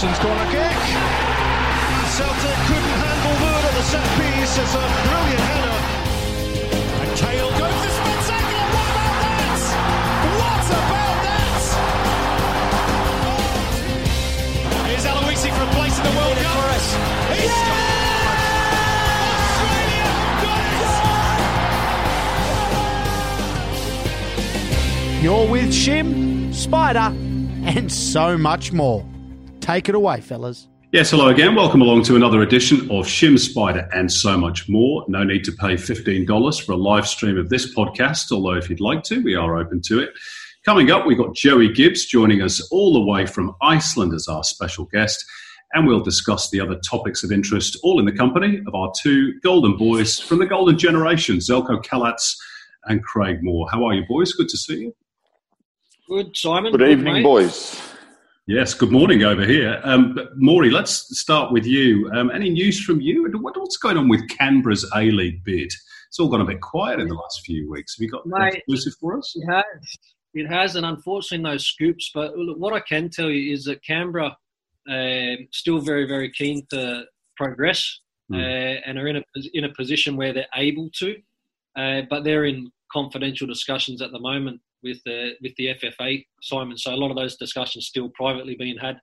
Rixon's corner kick. Celtic couldn't handle Wood on the set piece. It's a brilliant header. And Kale goes to spectacular. What about that? What about that? Here's Aloisi for a place in the World Cup. For us. He scored! Australia got it! You're with Shim, Spider, and so much more. Take it away, fellas. Yes, hello again. Welcome along to another edition of Shim Spider and so much more. No need to pay $15 for a live stream of this podcast, although if you'd like to, we are open to it. Coming up, we've got Joey Gibbs joining us all the way from Iceland as our special guest, and we'll discuss the other topics of interest, all in the company of our two golden boys from the golden generation, Zeljko Kalac and Craig Moore. How are you, boys? Good to see you. Good, Simon. Good evening, mate. boys. Yes, good morning over here. Um, but Maury, let's start with you. Um, any news from you? What- What's going on with Canberra's A League bid? It's all gone a bit quiet in the last few weeks. Have you got Mate. exclusive for us? It has. It has, and unfortunately, no scoops. But look, what I can tell you is that Canberra um, still very, very keen to progress, Hmm. uh, and are in a in a position where they're able to. Uh, but they're in confidential discussions at the moment with the with the FFA, Simon. So a lot of those discussions still privately being had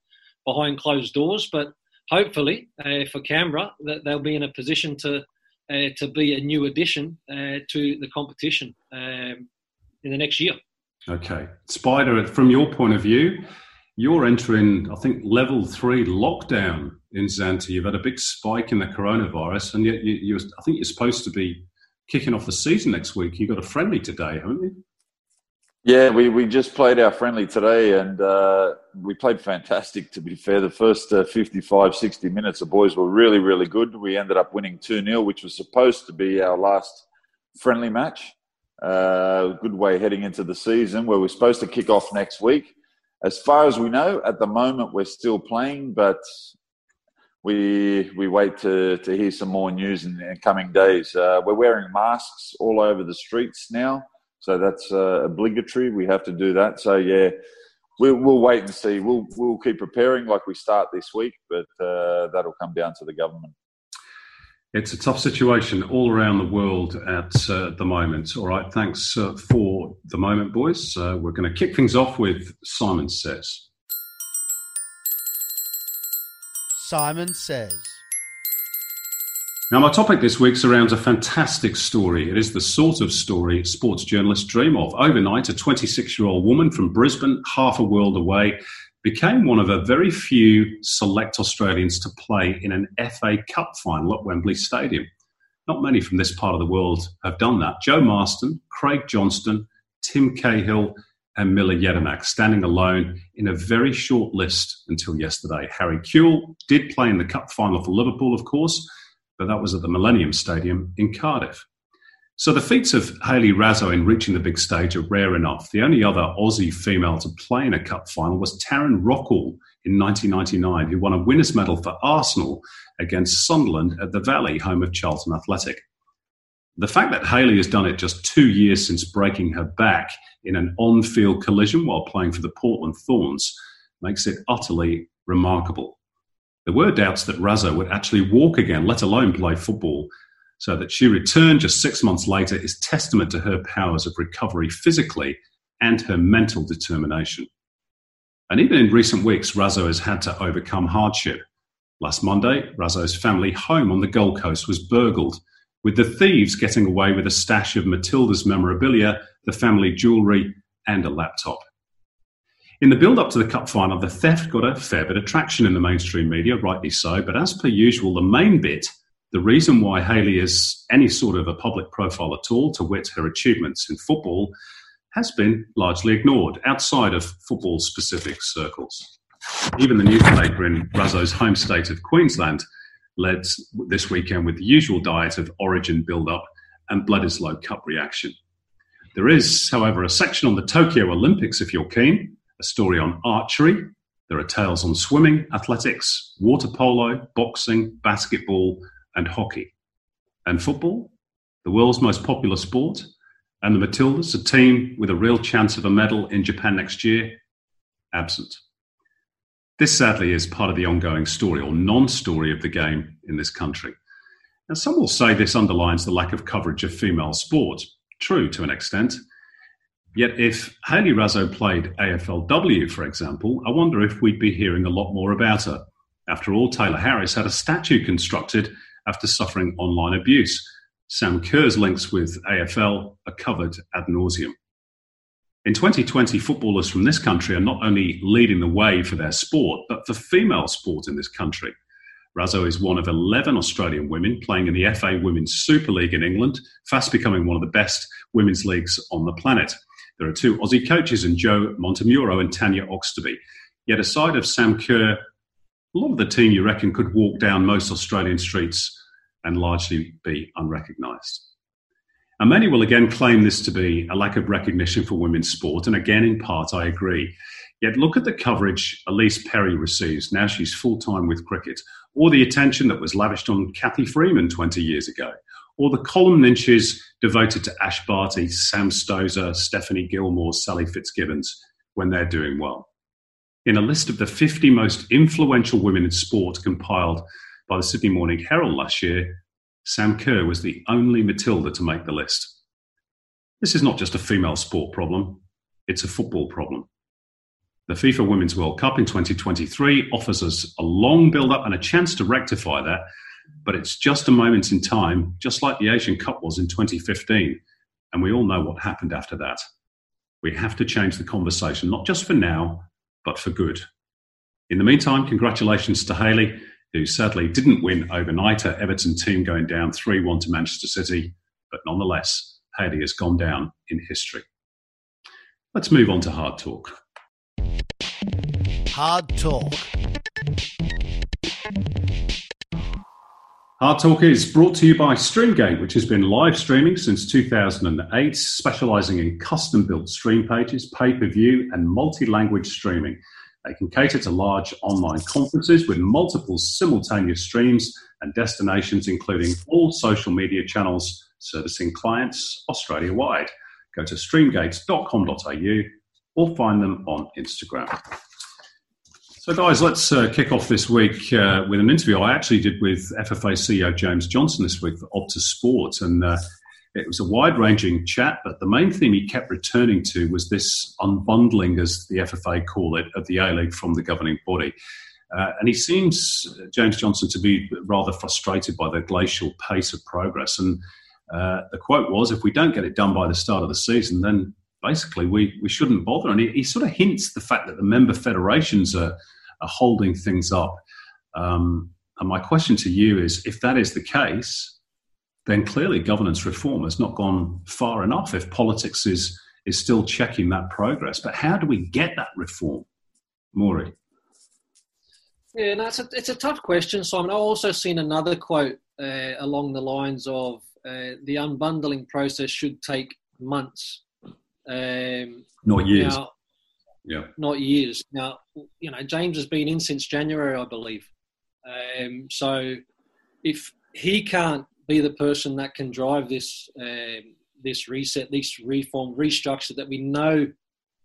behind closed doors. But hopefully, uh, for Canberra, that they'll be in a position to uh, to be a new addition uh, to the competition um, in the next year. Okay. Spider, from your point of view, you're entering, I think, level three lockdown in Xanthi. You've had a big spike in the coronavirus, and yet you, you, I think you're supposed to be kicking off the season next week. You've got a friendly today, haven't you? Yeah, we, we just played our friendly today and uh, we played fantastic, to be fair. The first uh, 55, 60 minutes, the boys were really, really good. We ended up winning 2 0, which was supposed to be our last friendly match. Uh, good way heading into the season where we're supposed to kick off next week. As far as we know, at the moment, we're still playing, but we we wait to, to hear some more news in the coming days. Uh, we're wearing masks all over the streets now. So that's uh, obligatory. We have to do that. So yeah, we'll, we'll wait and see. We'll we'll keep preparing like we start this week, but uh, that'll come down to the government. It's a tough situation all around the world at uh, the moment. All right, thanks uh, for the moment, boys. Uh, we're going to kick things off with Simon Says. Simon says. Now, my topic this week surrounds a fantastic story. It is the sort of story sports journalists dream of. Overnight, a 26 year old woman from Brisbane, half a world away, became one of a very few select Australians to play in an FA Cup final at Wembley Stadium. Not many from this part of the world have done that. Joe Marston, Craig Johnston, Tim Cahill, and Mile Jedinak standing alone in a very short list until yesterday. Harry Kewell did play in the cup final for Liverpool, of course, but that was at the Millennium Stadium in Cardiff. So the feats of Hayley Raso in reaching the big stage are rare enough. The only other Aussie female to play in a cup final was Taryn Rockall in 1999, who won a winner's medal for Arsenal against Sunderland at the Valley, home of Charlton Athletic. The fact that Hayley has done it just two years since breaking her back in an on field collision while playing for the Portland Thorns makes it utterly remarkable. There were doubts that Raso would actually walk again, let alone play football. So that she returned just six months later is testament to her powers of recovery physically and her mental determination. And even in recent weeks, Raso has had to overcome hardship. Last Monday, Raso's family home on the Gold Coast was burgled, with the thieves getting away with a stash of Matilda's memorabilia, the family jewellery, and a laptop. In the build up to the Cup final, the theft got a fair bit of traction in the mainstream media, rightly so, but as per usual, the main bit, the reason why Hayley is any sort of a public profile at all, to wit her achievements in football, has been largely ignored outside of football specific circles. Even the newspaper in Raso's home state of Queensland led this weekend with the usual diet of origin build up and Bledisloe Cup reaction. There is, however, a section on the Tokyo Olympics if you're keen, a story on archery. There are tales on swimming, athletics, water polo, boxing, basketball, and hockey. And football, the world's most popular sport, and the Matildas, a team with a real chance of a medal in Japan next year, absent. This sadly is part of the ongoing story or non story of the game in this country. Now, some will say this underlines the lack of coverage of female sport. True to an extent. Yet, if Hayley Raso played AFLW, for example, I wonder if we'd be hearing a lot more about her. After all, Tayla Harris had a statue constructed after suffering online abuse. Sam Kerr's links with AFL are covered ad nauseum. In 2020, footballers from this country are not only leading the way for their sport, but for female sport in this country. Raso is one of 11 Australian women playing in the FA Women's Super League in England, fast becoming one of the best women's leagues on the planet. There are two Aussie coaches in Joe Montemuro and Tanya Oxtoby. Yet aside of Sam Kerr, a lot of the team you reckon could walk down most Australian streets and largely be unrecognised. And many will again claim this to be a lack of recognition for women's sport, and again, in part, I agree. Yet look at the coverage Ellyse Perry receives now she's full time with cricket, or the attention that was lavished on Cathy Freeman 20 years ago, or the column inches devoted to Ash Barty, Sam Stosur, Stephanie Gilmore, Sally Fitzgibbons when they're doing well. In a list of the 50 most influential women in sport compiled by the Sydney Morning Herald last year, Sam Kerr was the only Matilda to make the list. This is not just a female sport problem, it's a football problem. The FIFA Women's World Cup in 2023 offers us a long build up and a chance to rectify that, but it's just a moment in time, just like the Asian Cup was in 2015. And we all know what happened after that. We have to change the conversation, not just for now, but for good. In the meantime, congratulations to Hayley, who sadly didn't win overnight. Her Everton team going down 3 1 to Manchester City, but nonetheless, Hayley has gone down in history. Let's move on to Hard Talk. Hard Talk. Hard Talk is brought to you by Streamgate, which has been live streaming since 2008, specializing in custom built stream pages, pay per view, and multi language streaming. They can cater to large online conferences with multiple simultaneous streams and destinations, including all social media channels servicing clients Australia wide. Go to streamgates.com.au or find them on Instagram. So, guys, let's uh, kick off this week uh, with an interview I actually did with FFA CEO James Johnson this week for Optus Sport. And uh, it was a wide ranging chat, but the main theme he kept returning to was this unbundling, as the FFA call it, of the A League from the governing body. Uh, and he seems, James Johnson, to be rather frustrated by the glacial pace of progress. And uh, the quote was if we don't get it done by the start of the season, then basically we, we shouldn't bother. And he, he sort of hints the fact that the member federations are, are holding things up. Um, and my question to you is if that is the case, then clearly governance reform has not gone far enough if politics is, is still checking that progress. But how do we get that reform? Maury? Yeah, no, it's a, it's a tough question, Simon. I've also seen another quote uh, along the lines of uh, the unbundling process should take months. Um, not years. Now, yeah. Not years. Now, you know, James has been in since January, I believe. Um, so if he can't be the person that can drive this um, this reset, this reform, restructure that we know,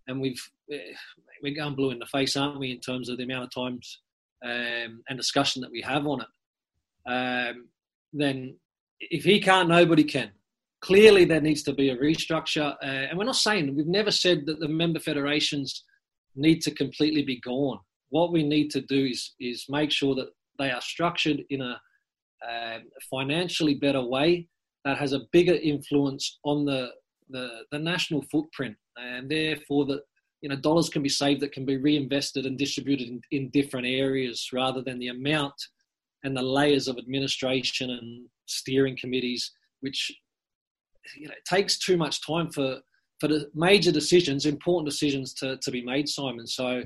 and we've eh, we're going blue in the face, aren't we, in terms of the amount of times um, and discussion that we have on it. Um, then, if he can't, nobody can. Clearly, there needs to be a restructure, uh, and we're not saying we've never said that the member federations need to completely be gone. What we need to do is is make sure that they are structured in a uh, financially better way that has a bigger influence on the, the, the national footprint, and therefore that you know dollars can be saved that can be reinvested and distributed in, in different areas rather than the amount and the layers of administration and steering committees, which you know, it takes too much time for for the major decisions, important decisions to, to be made, Simon. So,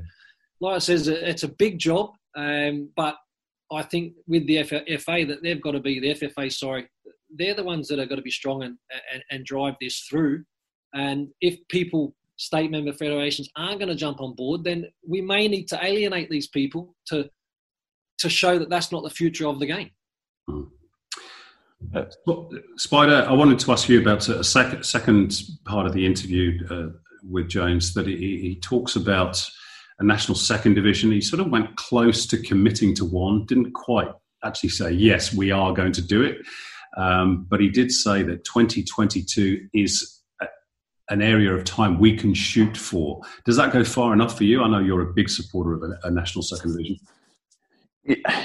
like I says, it's a big job, um, but I think with the FFA that they've got to be the FFA. Sorry, they're the ones that are going to be strong and, and, and drive this through. And if people, state member federations, aren't going to jump on board, then we may need to alienate these people to to show that that's not the future of the game. Hmm. Uh, Spider, I wanted to ask you about a second, second part of the interview uh, with James that he, he, talks about a national second division. He sort of went close to committing to one, didn't quite actually say, yes, we are going to do it. Um, but he did say that 2022 is a, an area of time we can shoot for. Does that go far enough for you? I know you're a big supporter of a, a national second division.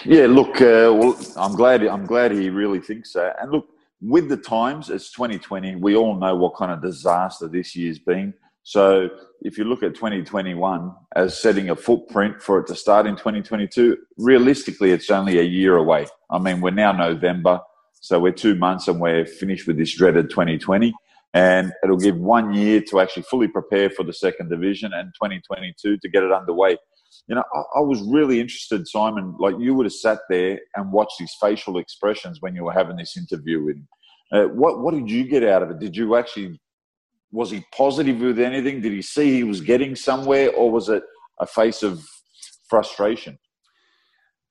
Yeah, look, uh, well, I'm glad. I'm glad he really thinks that. And look, with the times, it's 2020. We all know what kind of disaster this year's been. So if you look at 2021 as setting a footprint for it to start in 2022, realistically, it's only a year away. I mean, we're now November. So we're two months and we're finished with this dreaded 2020. And it'll give one year to actually fully prepare for the second division and 2022 to get it underway. You know, I, I was really interested, Simon. Like you would have sat there and watched his facial expressions when you were having this interview with him. Uh, what what did you get out of it? Did you actually was he positive with anything? Did he see he was getting somewhere, or was it a face of frustration?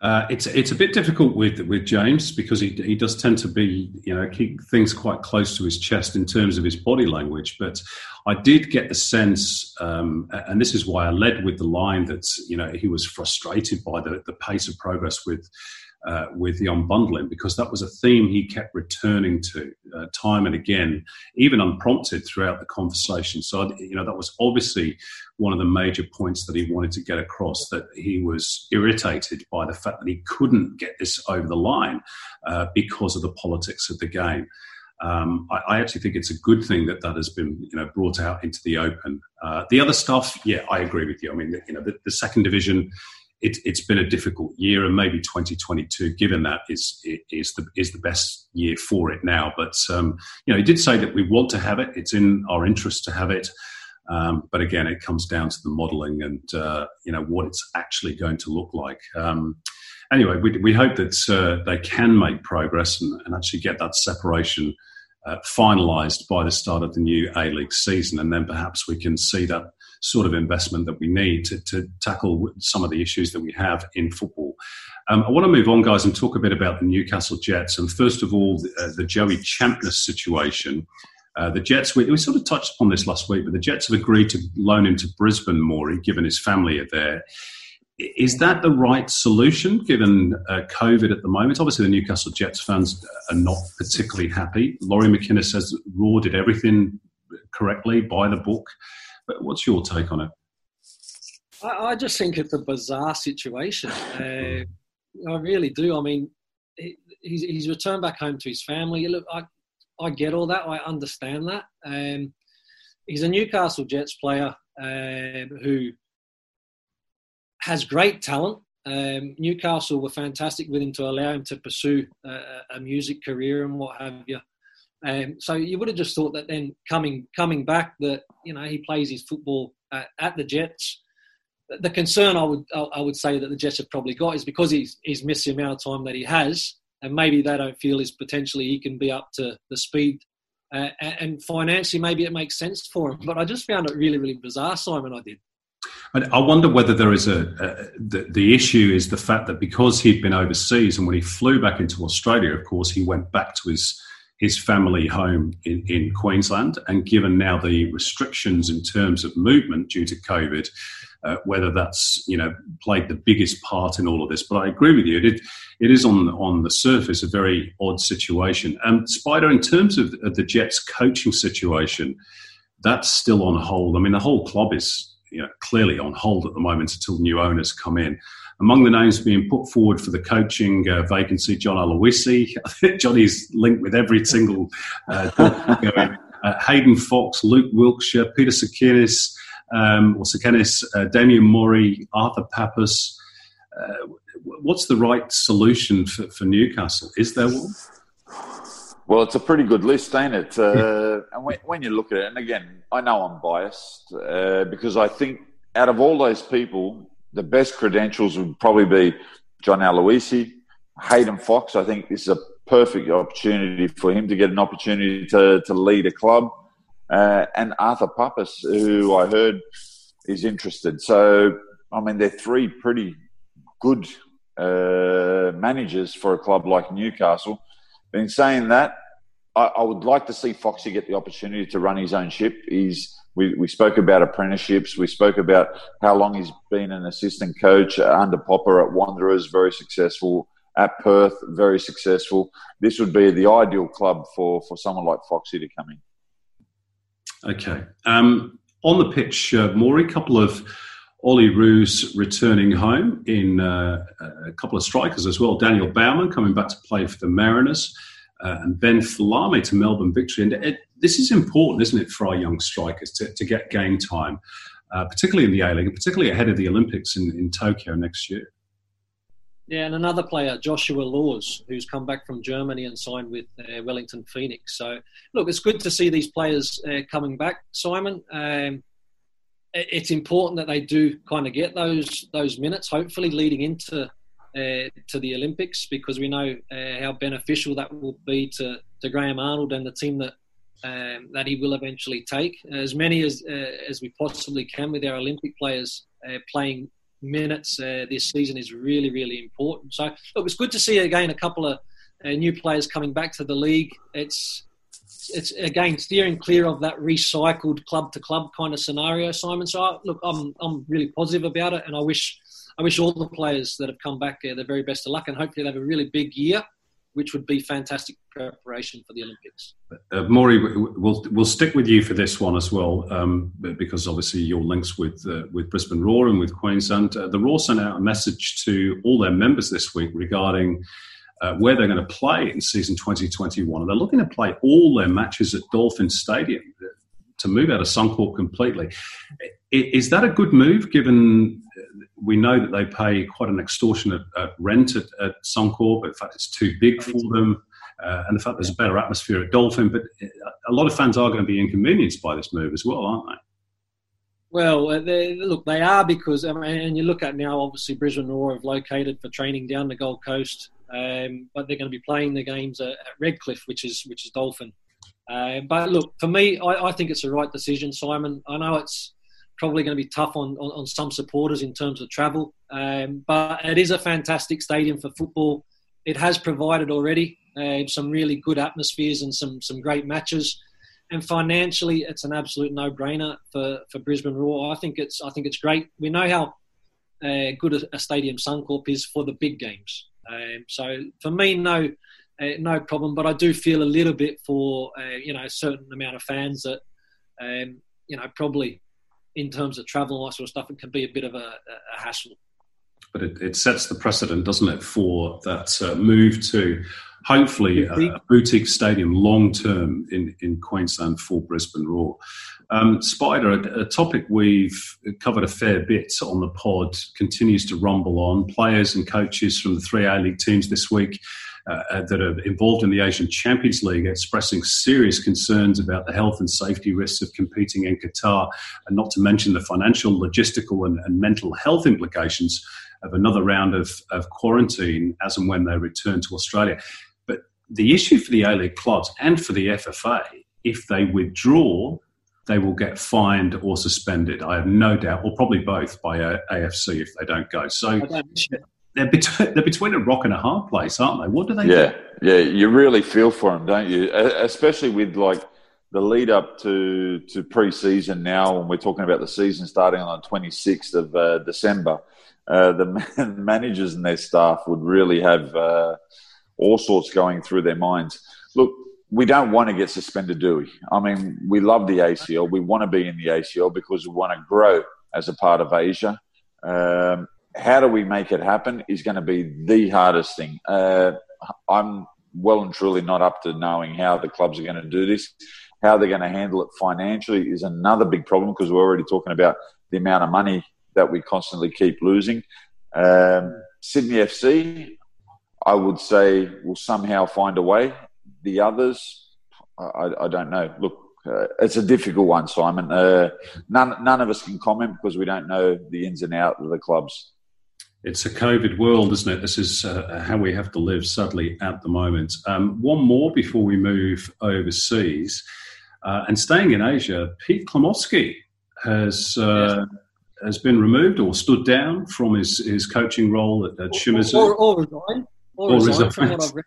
Uh, it's it's a bit difficult with with James because he he does tend to be you know keep things quite close to his chest in terms of his body language. But I did get the sense, um, and this is why I led with the line that you know he was frustrated by the the pace of progress with uh, with the unbundling because that was a theme he kept returning to uh, time and again, even unprompted throughout the conversation. So, you know, that was obviously one of the major points that he wanted to get across that he was irritated by the fact that he couldn't get this over the line uh, because of the politics of the game. Um, I, I, actually think it's a good thing that that has been, you know, brought out into the open. Uh, the other stuff, yeah, I agree with you. I mean, you know, the, the second division it, has been a difficult year, and maybe 2022, given that, is is the is the best year for it now. But um, you know, he did say that we want to have it; it's in our interest to have it. Um, but again, it comes down to the modelling and uh, you know what it's actually going to look like. Um, anyway, we, we hope that uh, they can make progress and, and actually get that separation uh, finalised by the start of the new A League season, and then perhaps we can see that sort of investment that we need to, to tackle some of the issues that we have in football. Um, I want to move on, guys, and talk a bit about the Newcastle Jets. And first of all, the, uh, the Joey Champness situation. Uh, the Jets, we, we, sort of touched upon this last week, but the Jets have agreed to loan him to Brisbane, Maury, given his family are there. Is that the right solution given uh, COVID at the moment? Obviously, the Newcastle Jets fans are not particularly happy. Lawrie McKinna says Roar did everything correctly by the book. But what's your take on it? I, I just think it's a bizarre situation. Uh, I really do. I mean, he, he's, he's returned back home to his family. Look, I, I get all that. I understand that. Um, he's a Newcastle Jets player uh, who has great talent. Um, Newcastle were fantastic with him to allow him to pursue a, a music career and what have you. Um, so you would have just thought that then coming coming back that you know he plays his football at, at the Jets. The concern I would I would say that the Jets have probably got is because he's he's missed the amount of time that he has, and maybe they don't feel is potentially he can be up to the speed. Uh, and financially, maybe it makes sense for him. But I just found it really, really bizarre, Simon. I did. I wonder whether there is a, a the, the, issue is the fact that because he'd been overseas and when he flew back into Australia, of course, he went back to his his family home in, in Queensland, and given now the restrictions in terms of movement due to COVID, uh, whether that's you know played the biggest part in all of this. But I agree with you; it it is on on the surface a very odd situation. And Spider, in terms of, of the Jets' coaching situation, that's still on hold. I mean, the whole club is you know, clearly on hold at the moment until new owners come in. Among the names being put forward for the coaching uh, vacancy, John Aloisi. Johnny's linked with every single uh, uh, Hayden Foxe, Luke Wilkshire, Peter Sakinis, um, or Sakinis, uh, Damien Mori, Arthur Papas. Uh, what's the right solution for, for Newcastle? Is there one? Well, it's a pretty good list, ain't it? Uh, and when, when, you look at it, and again, I know I'm biased uh, because I think out of all those people, the best credentials would probably be John Aloisi, Hayden Foxe. I think this is a perfect opportunity for him to get an opportunity to, to lead a club. Uh, and Arthur Papas, who I heard is interested. So, I mean, they're three pretty good uh, managers for a club like Newcastle. In saying that, I, I, would like to see Foxy get the opportunity to run his own ship. He's we, we spoke about apprenticeships. We spoke about how long he's been an assistant coach under Popper at Wanderers, very successful. At Perth, very successful. This would be the ideal club for, for someone like Foxy to come in. Okay. Um, on the pitch, uh, Maury, a couple of Olyroos returning home in uh, a couple of strikers as well. Daniel Bowman coming back to play for the Mariners. Uh, and Ben Folami to Melbourne victory. And it, this is important, isn't it, for our young strikers to, to get game time, uh, particularly in the A League, particularly ahead of the Olympics in, in Tokyo next year. Yeah, and another player, Joshua Laws, who's come back from Germany and signed with uh, Wellington Phoenix. So, look, it's good to see these players uh, coming back, Simon. Um, it's important that they do kind of get those those minutes, hopefully leading into uh, to the Olympics, because we know uh, how beneficial that will be to, to Graham Arnold and the team that um, that he will eventually take. As many as uh, as we possibly can with our Olympic players uh, playing minutes uh, this season is really really important. So it was good to see again a couple of new players coming back to the league. It's it's again steering clear of that recycled club to club kind of scenario, Simon. So I, look, I'm I'm really positive about it, and I wish I wish all the players that have come back uh, the very best of luck, and hopefully they have a really big year, which would be fantastic preparation for the Olympics. Uh, Maury, we'll we'll stick with you for this one as well, um, because obviously your links with uh, with Brisbane Roar and with Queensland. Uh, the Roar sent out a message to all their members this week regarding uh, where they're going to play in season 2021. And they're looking to play all their matches at Dolphin Stadium to move out of Suncorp completely. Is that a good move given we know that they pay quite an extortionate uh, rent at, at Suncorp? In fact, it's too big for them. Uh, and the fact there's a better atmosphere at Dolphin, but uh, a lot of fans are going to be inconvenienced by this move as well, aren't they? Well, uh, they, look, they are because, I mean, and you look at now, obviously, Brisbane Roar have located for training down the Gold Coast. Um, but they're going to be playing the games at, Redcliffe, which is which is Dolphin. Uh, but look, for me, I, I, think it's the right decision, Simon. I know it's probably going to be tough on, on, on some supporters in terms of travel, um, but it is a fantastic stadium for football. It has provided already uh, some really good atmospheres and some some great matches. And financially, it's an absolute no-brainer for, for Brisbane Roar. I think it's I think it's great. We know how uh, good a, a stadium Suncorp is for the big games. Um, so for me, no, uh, no problem. But I do feel a little bit for uh, you know a certain amount of fans that um, you know probably in terms of travel and that sort of stuff, it can be a bit of a, a hassle. But it, it, sets the precedent, doesn't it, for that uh, move to hopefully a, a boutique stadium long term in, in Queensland for Brisbane Roar. Um, Spider, a, a, topic we've covered a fair bit on the pod, continues to rumble on. Players and coaches from the three A League teams this week uh, uh, that are involved in the Asian Champions League expressing serious concerns about the health and safety risks of competing in Qatar, and not to mention the financial, logistical, and, and mental health implications of another round of, of quarantine as and when they return to Australia But the issue for the A League clubs and for the FFA, if they withdraw they will get fined or suspended. I have no doubt, or probably both by AFC if they don't go. So they're between, they're between a rock and a hard place, aren't they? What do they? Yeah, do? yeah. You really feel for them, don't you? Especially with like the lead up to to pre-season now, when we're talking about the season starting on the 26th of uh, December. Uh, the man- managers and their staff would really have uh, all sorts going through their minds. Look, we don't want to get suspended, do we? I mean, we love the ACL. We want to be in the ACL because we want to grow as a part of Asia. Um, how do we make it happen is going to be the hardest thing. Uh, I'm well and truly not up to knowing how the clubs are going to do this. How they're going to handle it financially is another big problem because we're already talking about the amount of money that we constantly keep losing. Um, Sydney FC, I would say, will somehow find a way the others, I, I don't know. Look, uh, it's a difficult one, Simon. Uh, none, none of us can comment because we don't know the ins and outs of the clubs. It's a COVID world, isn't it? This is uh, how we have to live, sadly, at the moment. Um, one more before we move overseas. Uh, and staying in Asia, Pete Cklamovski has uh, yes. has been removed or stood down from his, his coaching role at, at Shimizu. Or, or, or resigned. Or, or resigned, from what I've read.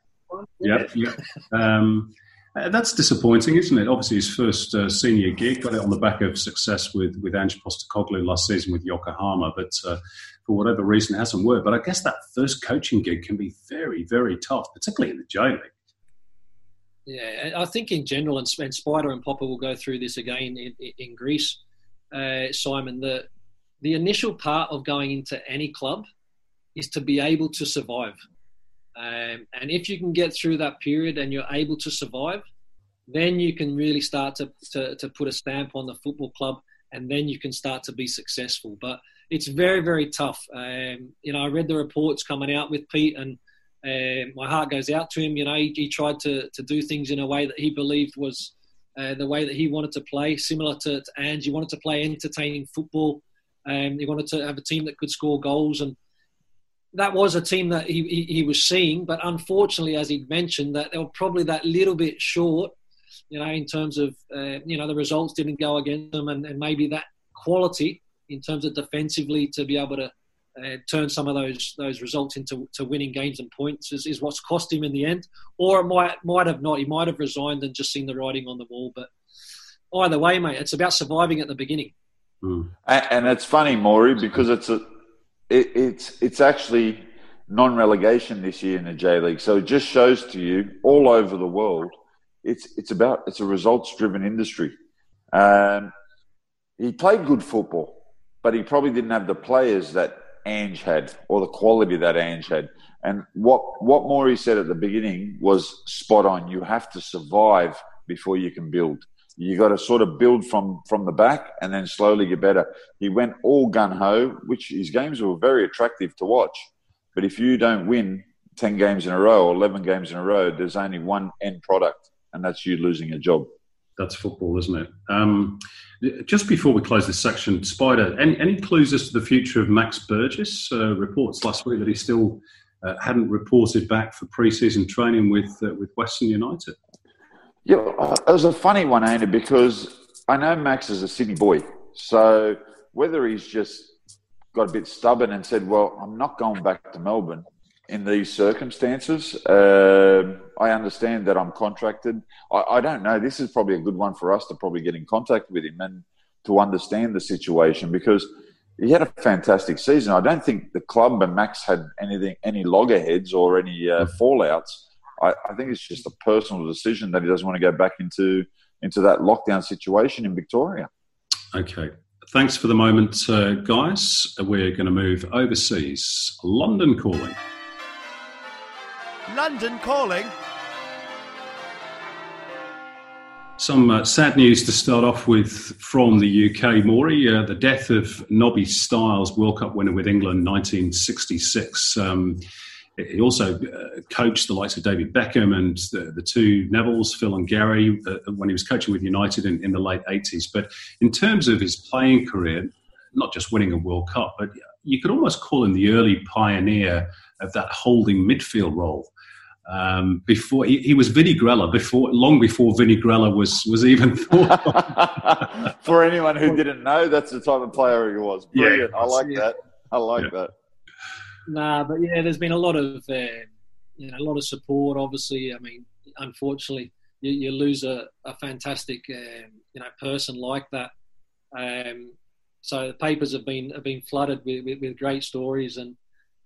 Yep, yep. Um, uh, that's disappointing, isn't it? Obviously, his first uh, senior gig got it on the back of success with with Ange Postecoglou last season with Yokohama, but uh, for whatever reason, hasn't worked. But I guess that first coaching gig can be very, very tough, particularly in the J League. Yeah, I think in general, and, and Spider and Popper will go through this again in, in Greece. Uh, Simon, the the initial part of going into any club is to be able to survive. Um, and if you can get through that period and you're able to survive, then you can really start to, to, to put a stamp on the football club and then you can start to be successful. But it's very, very tough. Um, you know, I read the reports coming out with Pete and uh, my heart goes out to him. You know, he, he, tried to, to do things in a way that he believed was uh, the way that he wanted to play, similar to, to Ange. He wanted to play entertaining football. Um, he wanted to have a team that could score goals and that was a team that he, he, he, was seeing, but unfortunately, as he mentioned, that they were probably that little bit short, you know, in terms of uh, you know the results didn't go against them, and, and, maybe that quality in terms of defensively to be able to uh, turn some of those those results into to winning games and points is, is what's cost him in the end, or it might might have not. He might have resigned and just seen the writing on the wall, but either way, mate, it's about surviving at the beginning. Mm. And, and it's funny, Maury, because it's a it, it's it's actually non-relegation this year in the J League. So it just shows to you all over the world, it's it's about it's a results-driven industry. Um, he played good football, but he probably didn't have the players that Ange had or the quality that Ange had. And what what Maury said at the beginning was spot on. You have to survive before you can build you got to sort of build from from the back and then slowly get better. He went all gun ho, which his games were very attractive to watch. But if you don't win ten games in a row or eleven games in a row, there's only one end product, and that's you losing a job. That's football, isn't it? Um, just before we close this section, Spider, any, any clues as to the future of Max Burgess? Uh, reports last week that he still uh, hadn't reported back for pre-season training with uh, with Western United. Yeah, uh, it was a funny one, ain't it? Because I know Max is a city boy. So whether he's just got a bit stubborn and said, well, I'm not going back to Melbourne in these circumstances. Uh, I understand that I'm contracted. I, I, don't know. This is probably a good one for us to probably get in contact with him and to understand the situation because he had a fantastic season. I don't think the club and Max had anything, any loggerheads or any uh, fallouts. I, I think it's just a personal decision that he doesn't want to go back into into that lockdown situation in Victoria. Okay. Thanks for the moment, uh, guys. We're going to move overseas. London calling. London calling. Some uh, sad news to start off with from the UK, Maury. Uh, the death of Nobby Stiles, World Cup winner with England, 1966. Um, he also uh, coached the likes of David Beckham and the, the two Nevilles, Phil and Gary, uh, when he was coaching with United in, in, the late 80s. But in terms of his playing career, not just winning a World Cup, but you could almost call him the early pioneer of that holding midfield role. Um, before he, he, was Vinny Grella before long before Vinny Grella was was even thought. For anyone who didn't know, that's the type of player he was. Brilliant. Yeah, I like yeah. that. I like yeah. that. Nah, but yeah, there's been a lot of uh, you know a lot of support. Obviously, I mean, unfortunately, you, you lose a, a fantastic um, you know person like that. Um, so the papers have been have been flooded with, with, with great stories and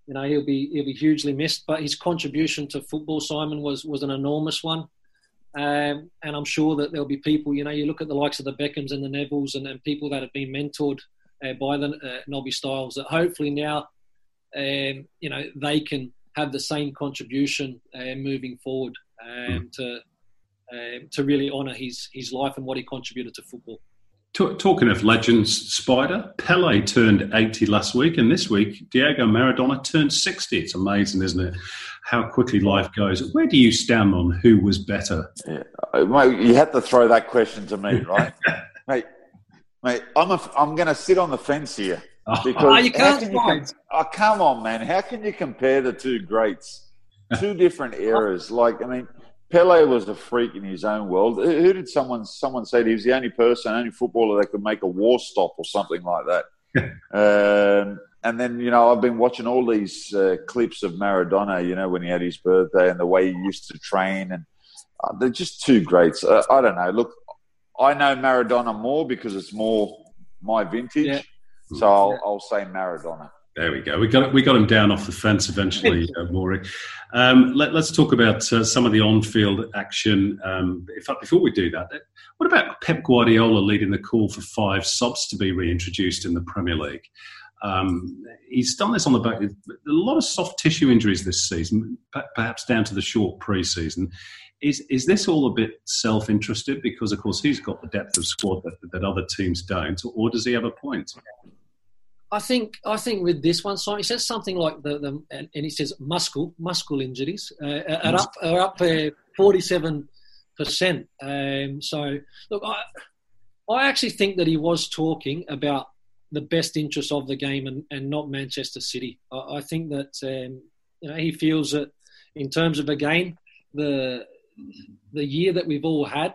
you know he'll be he'll be hugely missed. But his contribution to football, Simon, was was an enormous one. Um, and I'm sure that there'll be people, you know, you look at the likes of the Beckhams and the Nevilles and, and people that have been mentored uh, by the uh, Nobby Stiles that hopefully now, um, you know, they can have the same contribution uh, moving forward um, mm. to um, to really honour his his life and what he contributed to football. Talking of legends, Spider, Pele turned 80 last week, and this week, Diego Maradona turned 60. It's amazing, isn't it? How quickly life goes. Where do you stand on who was better? Yeah. Uh, mate, you had to throw that question to me, right? mate, mate, I'm, a, I'm going to sit on the fence here. Because oh, you can't. Can you com- oh, come on, man. How can you compare the two greats? Two different eras. Like, I mean, Pele was a freak in his own world. Who did someone someone said he was the only person, only footballer that could make a war stop or something like that? um, and then you know I've been watching all these uh, clips of Maradona. You know when he had his birthday and the way he used to train, and uh, they're just two greats. Uh, I don't know. Look, I know Maradona more because it's more my vintage. Yeah. So I'll, I'll say Maradona. There we go. We got we got him down off the fence eventually, uh, Maury. Um, let, us talk about uh, some of the on-field action. Um, in fact, before we do that, what about Pep Guardiola leading the call for five subs to be reintroduced in the Premier League? Um, he's done this on the back. of A lot of soft tissue injuries this season, perhaps down to the short pre-season. Is is this all a bit self-interested because, of course, he's got the depth of squad that, that other teams don't, or does he have a point? I think I think with this one, so he says something like the, the and, he says muscle muscle injuries uh, are up are up forty seven percent. Um, so look, I I actually think that he was talking about the best interest of the game and, and not Manchester City. I, I think that um, you know he feels that in terms of again the the year that we've all had,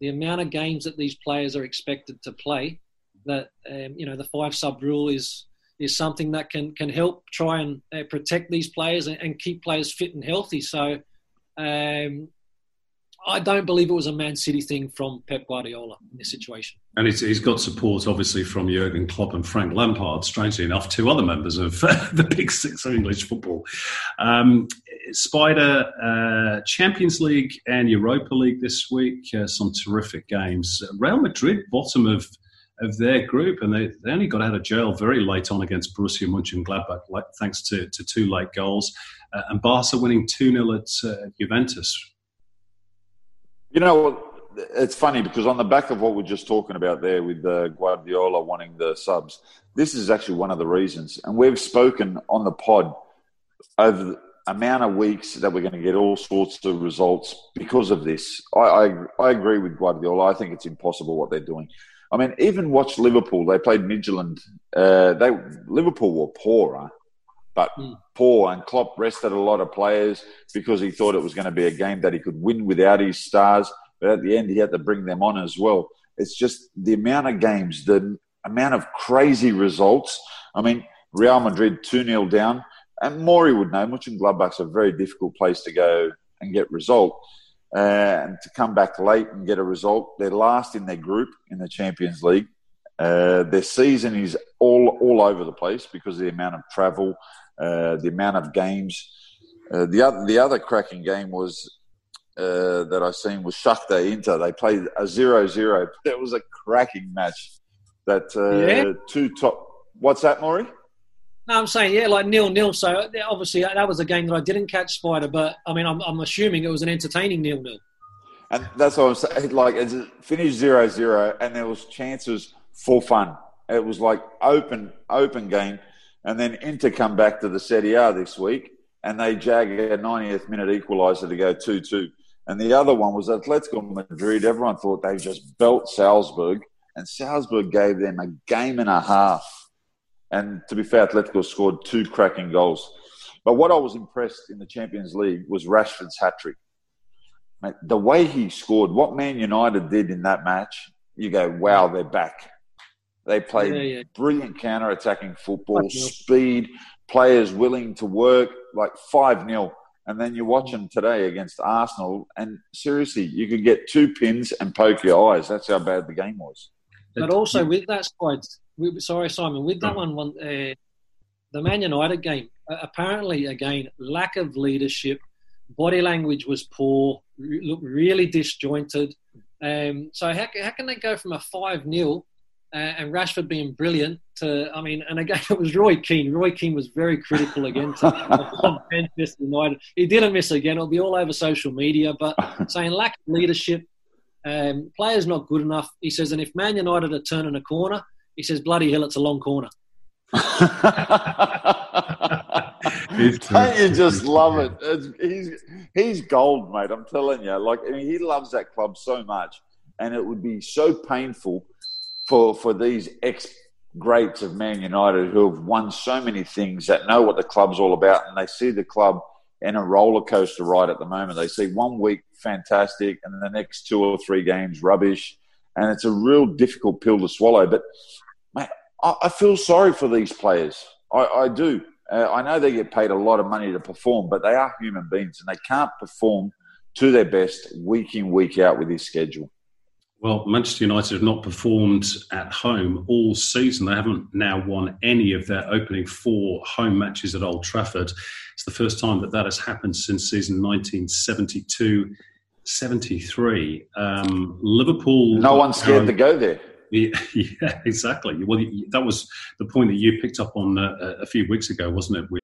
the amount of games that these players are expected to play that um, you know the five sub rule is is something that can can help try and uh, protect these players and, and, keep players fit and healthy. So um, I don't believe it was a Man City thing from Pep Guardiola in this situation. And he's got support, obviously, from Jurgen Klopp and Frank Lampard, strangely enough, two other members of the Big Six of English football. Um, Spider, uh, Champions League and Europa League this week, uh, some terrific games. Real Madrid, bottom of of their group, and they, they only got out of jail very late on against Borussia Mönchengladbach, thanks to, to two late goals, uh, and Barca winning 2 0 at uh, Juventus. You know, it's funny because on the back of what we're just talking about there with uh, Guardiola wanting the subs, this is actually one of the reasons. And we've spoken on the pod over the amount of weeks that we're going to get all sorts of results because of this. I, I, I agree with Guardiola. I think it's impossible what they're doing. I mean, even watch Liverpool. They played Midtjylland. Uh, they Liverpool were poorer, but mm. poor. And Klopp rested a lot of players because he thought it was going to be a game that he could win without his stars. But at the end, he had to bring them on as well. It's just the amount of games, the amount of crazy results. I mean, Real Madrid 2 0 down. And Maury would know, Mönchengladbach's a very difficult place to go and get result uh, and to come back late and get a result. They're last in their group in the Champions League. Uh, their season is all all over the place because of the amount of travel, uh, the amount of games. Uh, the other the other cracking game was uh, that I seen was Shakhtar Inter. They played a 0-0. That was a cracking match. That uh, yeah. two top. What's that, Maury? No, I'm saying yeah, like nil nil. So obviously uh, that was a game that I didn't catch Spider, but I mean I'm, I'm assuming it was an entertaining nil nil. And that's what I'm saying. Like it finished zero zero, and there was chances for fun. It was like open open game, and then Inter come back to the Serie A this week, and they jag a 90th minute equaliser to go two two. And the other one was Atletico Madrid. Everyone thought they just belt Salzburg, and Salzburg gave them a game and a half and to be fair, Atletico scored two cracking goals. But what I was impressed in the Champions League was Rashford's hat trick. The way he scored, what Man United did in that match, you go, wow, they're back. They played Yeah, yeah. brilliant counter attacking football, speed, players willing to work, like 5 0. And then you watch mm. them today against Arsenal, and seriously, you could get two pins and poke your eyes. That's how bad the game was. But also with that squad, we- sorry Simon, with that Oh. one, one uh, the Man United game, uh, apparently again lack of leadership, body language was poor, re- looked really disjointed. Um, so how, how can they go from a five 0 uh, and Rashford being brilliant to I mean, and again it was Roy Keane. Roy Keane was very critical again to Manchester United. He didn't miss again. It'll be all over social media, but saying lack of leadership. Um, players not good enough. He says, and if Man United are turning a corner, he says, bloody hell, it's a long corner. Don't you just love it? It's, he's he's gold, mate. I'm telling you. Like I mean, he loves that club so much, and it would be so painful for for these ex greats of Man United who have won so many things that know what the club's all about, and they see the club in a roller coaster ride at the moment. They see one week fantastic, and the next two or three games rubbish, and it's a real difficult pill to swallow. But mate, I, I feel sorry for these players. I, I do. Uh, I know they get paid a lot of money to perform, but they are human beings and they can't perform to their best week in, week out with this schedule. Well, Manchester United have not performed at home all season. They haven't now won any of their opening four home matches at Old Trafford. It's the first time that that has happened since season 1972 73. Um, Liverpool. No one's scared to go there. Yeah, exactly. Well, that was the point that you picked up on uh, a few weeks ago, wasn't it?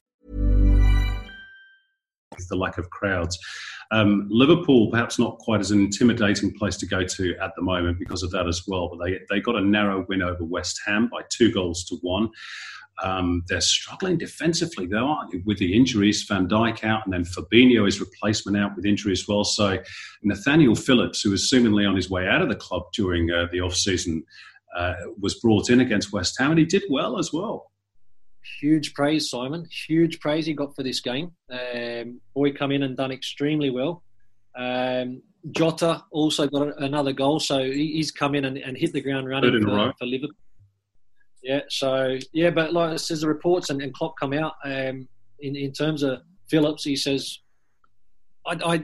The lack of crowds. Um, Liverpool, perhaps not quite as an intimidating place to go to at the moment because of that as well. But they they got a narrow win over West Ham by two goals to one. Um, they're struggling defensively, though, aren't they? With the injuries, Van Dijk out, and then Fabinho is replacement out with injury as well. So Nathaniel Phillips, who was seemingly on his way out of the club during uh, the off season, uh, was brought in against West Ham, and he did well as well. Huge praise, Simon. Huge praise he got for this game. Um, boy come in and done extremely well. Um, Jota also got another goal, so he's come in and, and hit the ground running for, for Liverpool. Yeah, so yeah, but like it says, the reports and, and Klopp come out um, in in terms of Phillips. He says, I, I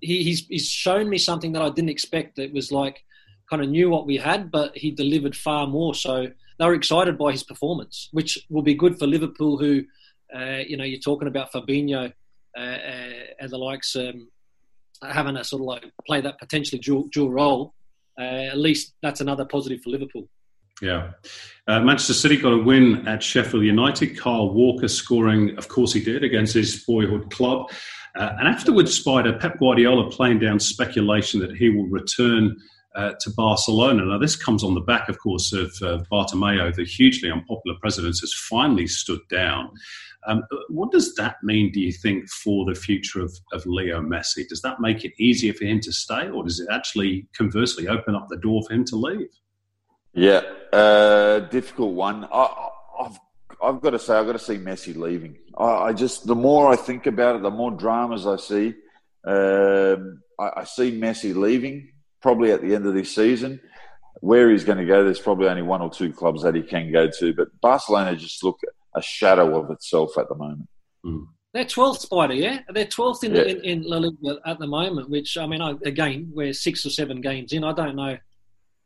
he, he's he's shown me something that I didn't expect. It was like kind of knew what we had, but he delivered far more. So they were excited by his performance, which will be good for Liverpool, who, uh, you know, you're talking about Fabinho uh, uh, and the likes um, having a sort of like play that potentially dual, dual role. Uh, at least that's another positive for Liverpool. Yeah. Uh, Manchester City got a win at Sheffield United. Kyle Walker scoring, of course, he did against his boyhood club. Uh, and afterwards, Spider, Pep Guardiola playing down speculation that he will return uh, to Barcelona. Now, this comes on the back, of course, of uh, Bartomeu, the hugely unpopular president, has finally stood down. Um, what does that mean, do you think, for the future of, of Leo Messi? Does that make it easier for him to stay, or does it actually, conversely, open up the door for him to leave? Yeah, uh, difficult one. I, I've I've got to say I've got to see Messi leaving. I, I just the more I think about it, the more dramas I see. Um, I, I see Messi leaving probably at the end of this season. Where he's going to go, there's probably only one or two clubs that he can go to. But Barcelona just look a shadow of itself at the moment. They're 12th, Spider, yeah? They're 12th in, Yeah. in, in La Liga at the moment, which, I mean, I, again, we're six or seven games in. I don't know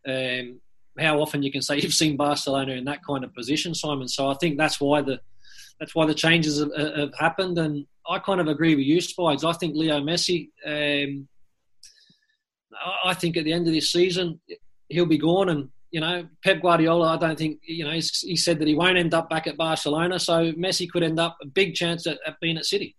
um, how often you can say you've seen Barcelona in that kind of position, Simon. So I think that's why the that's why the changes have, have happened. And I kind of agree with you, Spides. I think Leo Messi, um, I- think at the end of this season, he'll be gone. And you know, Pep Guardiola, I don't think, you know, he said that he won't end up back at Barcelona. So Messi could end up a big chance at, at being at City.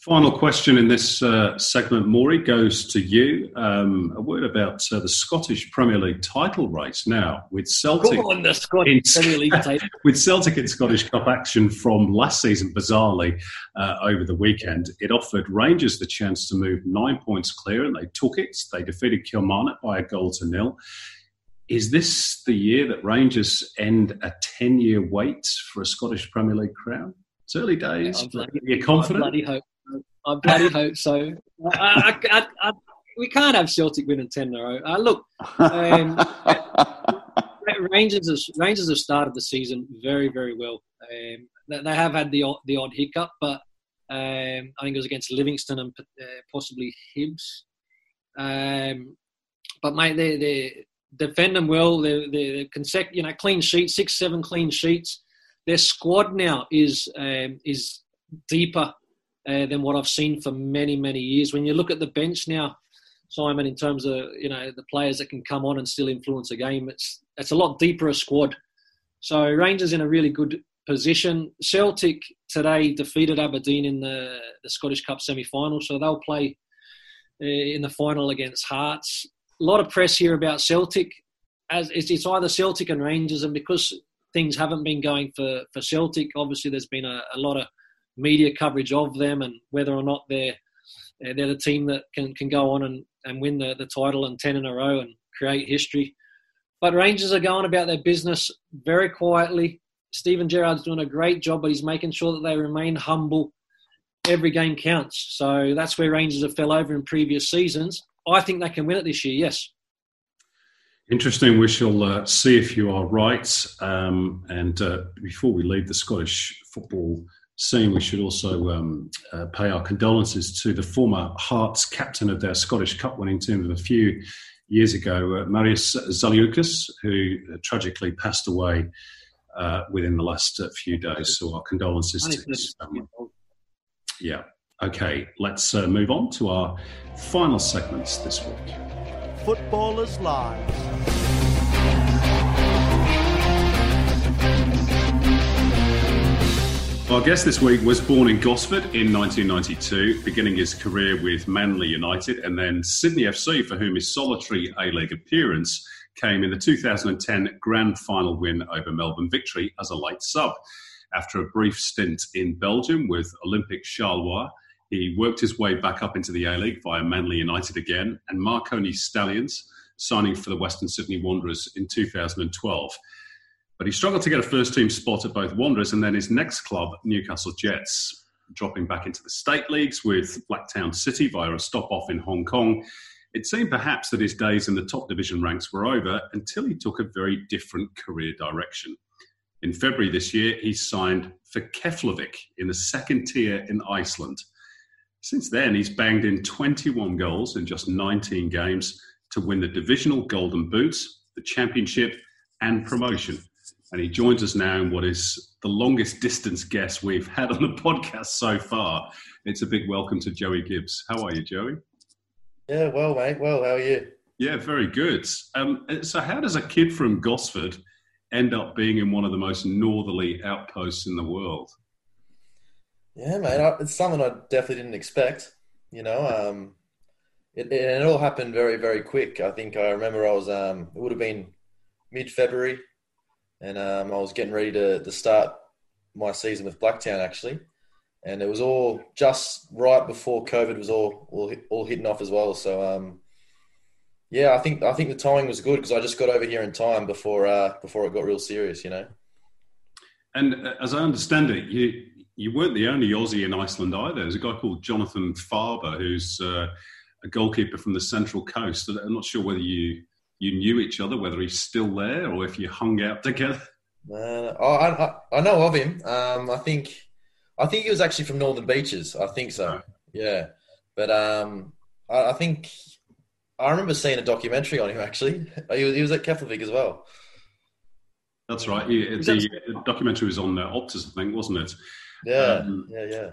Final question in this uh, segment, Mori, goes to you. Um, a word about uh, the Scottish Premier League title race now with Celtic. On, in, Premier League with Celtic in Scottish Cup action from last season, bizarrely uh, over the weekend, it offered Rangers the chance to move nine points clear, and they took it. They defeated Kilmarnock by a goal to nil. Is this the year that Rangers end a ten-year wait for a Scottish Premier League crown? It's early days. Yeah, You're confident? I bloody hope. I bloody hope so. I, I, I, we can't have Celtic winning ten in a row. Uh, look, um, Rangers have, Rangers have started the season very very well. Um, they have had the odd, the odd hiccup, but um, I think it was against Livingston and uh, possibly Hibs. Um, but mate, they they defend them well. They they consec- you know clean sheets, six seven clean sheets. Their squad now is um, is deeper uh, than what I've seen for many, many years. When you look at the bench now, Simon, in terms of you know the players that can come on and still influence a game, it's it's a lot deeper a squad. So Rangers in a really good position. Celtic today defeated Aberdeen in the, the Scottish Cup semi-final, so they'll play uh, in the final against Hearts. A lot of press here about Celtic. As it's either Celtic and Rangers, and because things haven't been going for, for Celtic, obviously there's been a, a lot of media coverage of them and whether or not they're uh, they're the team that can, can go on and, and win the, the title and 10 in a row and create history. But Rangers are going about their business very quietly. Steven Gerrard's doing a great job, but he's making sure that they remain humble. Every game counts. So that's where Rangers have fell over in previous seasons. I think they can win it this year, yes. Interesting. We shall uh, see if you are right. Um, and uh, before we leave the Scottish football scene, we should also um, uh, pay our condolences to the former Hearts captain of their Scottish Cup winning team of a few years ago, uh, Marius Zaliukas, who uh, tragically passed away uh, within the last uh, few days. So our condolences to his family. Yeah. Okay, let's uh, move on to our final segments this week. Footballers Live. Our guest this week was born in Gosford in 1992, beginning his career with Manly United and then Sydney FC, for whom his solitary A League appearance came in the 2010 grand final win over Melbourne Victory as a late sub. After a brief stint in Belgium with Olympic Charleroi, he worked his way back up into the A League via Manly United again and Marconi Stallions, signing for the Western Sydney Wanderers in 2012. But he struggled to get a first team spot at both Wanderers and then his next club, Newcastle Jets, dropping back into the state leagues with Blacktown City via a stop off in Hong Kong. It seemed perhaps that his days in the top division ranks were over until he took a very different career direction. In February this year, he signed for Keflavik in the second tier in Iceland. Since then, he's banged in 21 goals in just 19 games to win the divisional Golden Boots, the championship, and promotion and he joins us now in what is the longest distance guest we've had on the podcast so far. It's a big welcome to Joey Gibbs. How are you, Joey? Yeah, well, mate. Well, how are you? Yeah, very good. Um, so, how does a kid from Gosford end up being in one of the most northerly outposts in the world? Yeah, mate. It's something I definitely didn't expect. You know, um, it, it, all happened very, very quick. I think I remember I was. Um, it would have been mid-February and um, I was getting ready to, to start my season with Blacktown actually, and it was all just right before COVID was all all, all hitting off as well. So um, yeah, I think I think the timing was good because I just got over here in time before uh, before it got real serious, you know. And uh, as I understand it, you you weren't the only Aussie in Iceland either. There's a guy called Jonathan Faerber who's uh, a goalkeeper from the Central Coast. I'm not sure whether you you knew each other, whether he's still there or if you hung out together? Uh, I, I, know of him. Um, I think I think he was actually from Northern Beaches. I think so. Yeah, but um, I, I, think I remember seeing a documentary on him. Actually, he was, he was at Keflavik as well. That's right. the, the, documentary was on uh, Optus, I think, wasn't it? Yeah, um, yeah, yeah.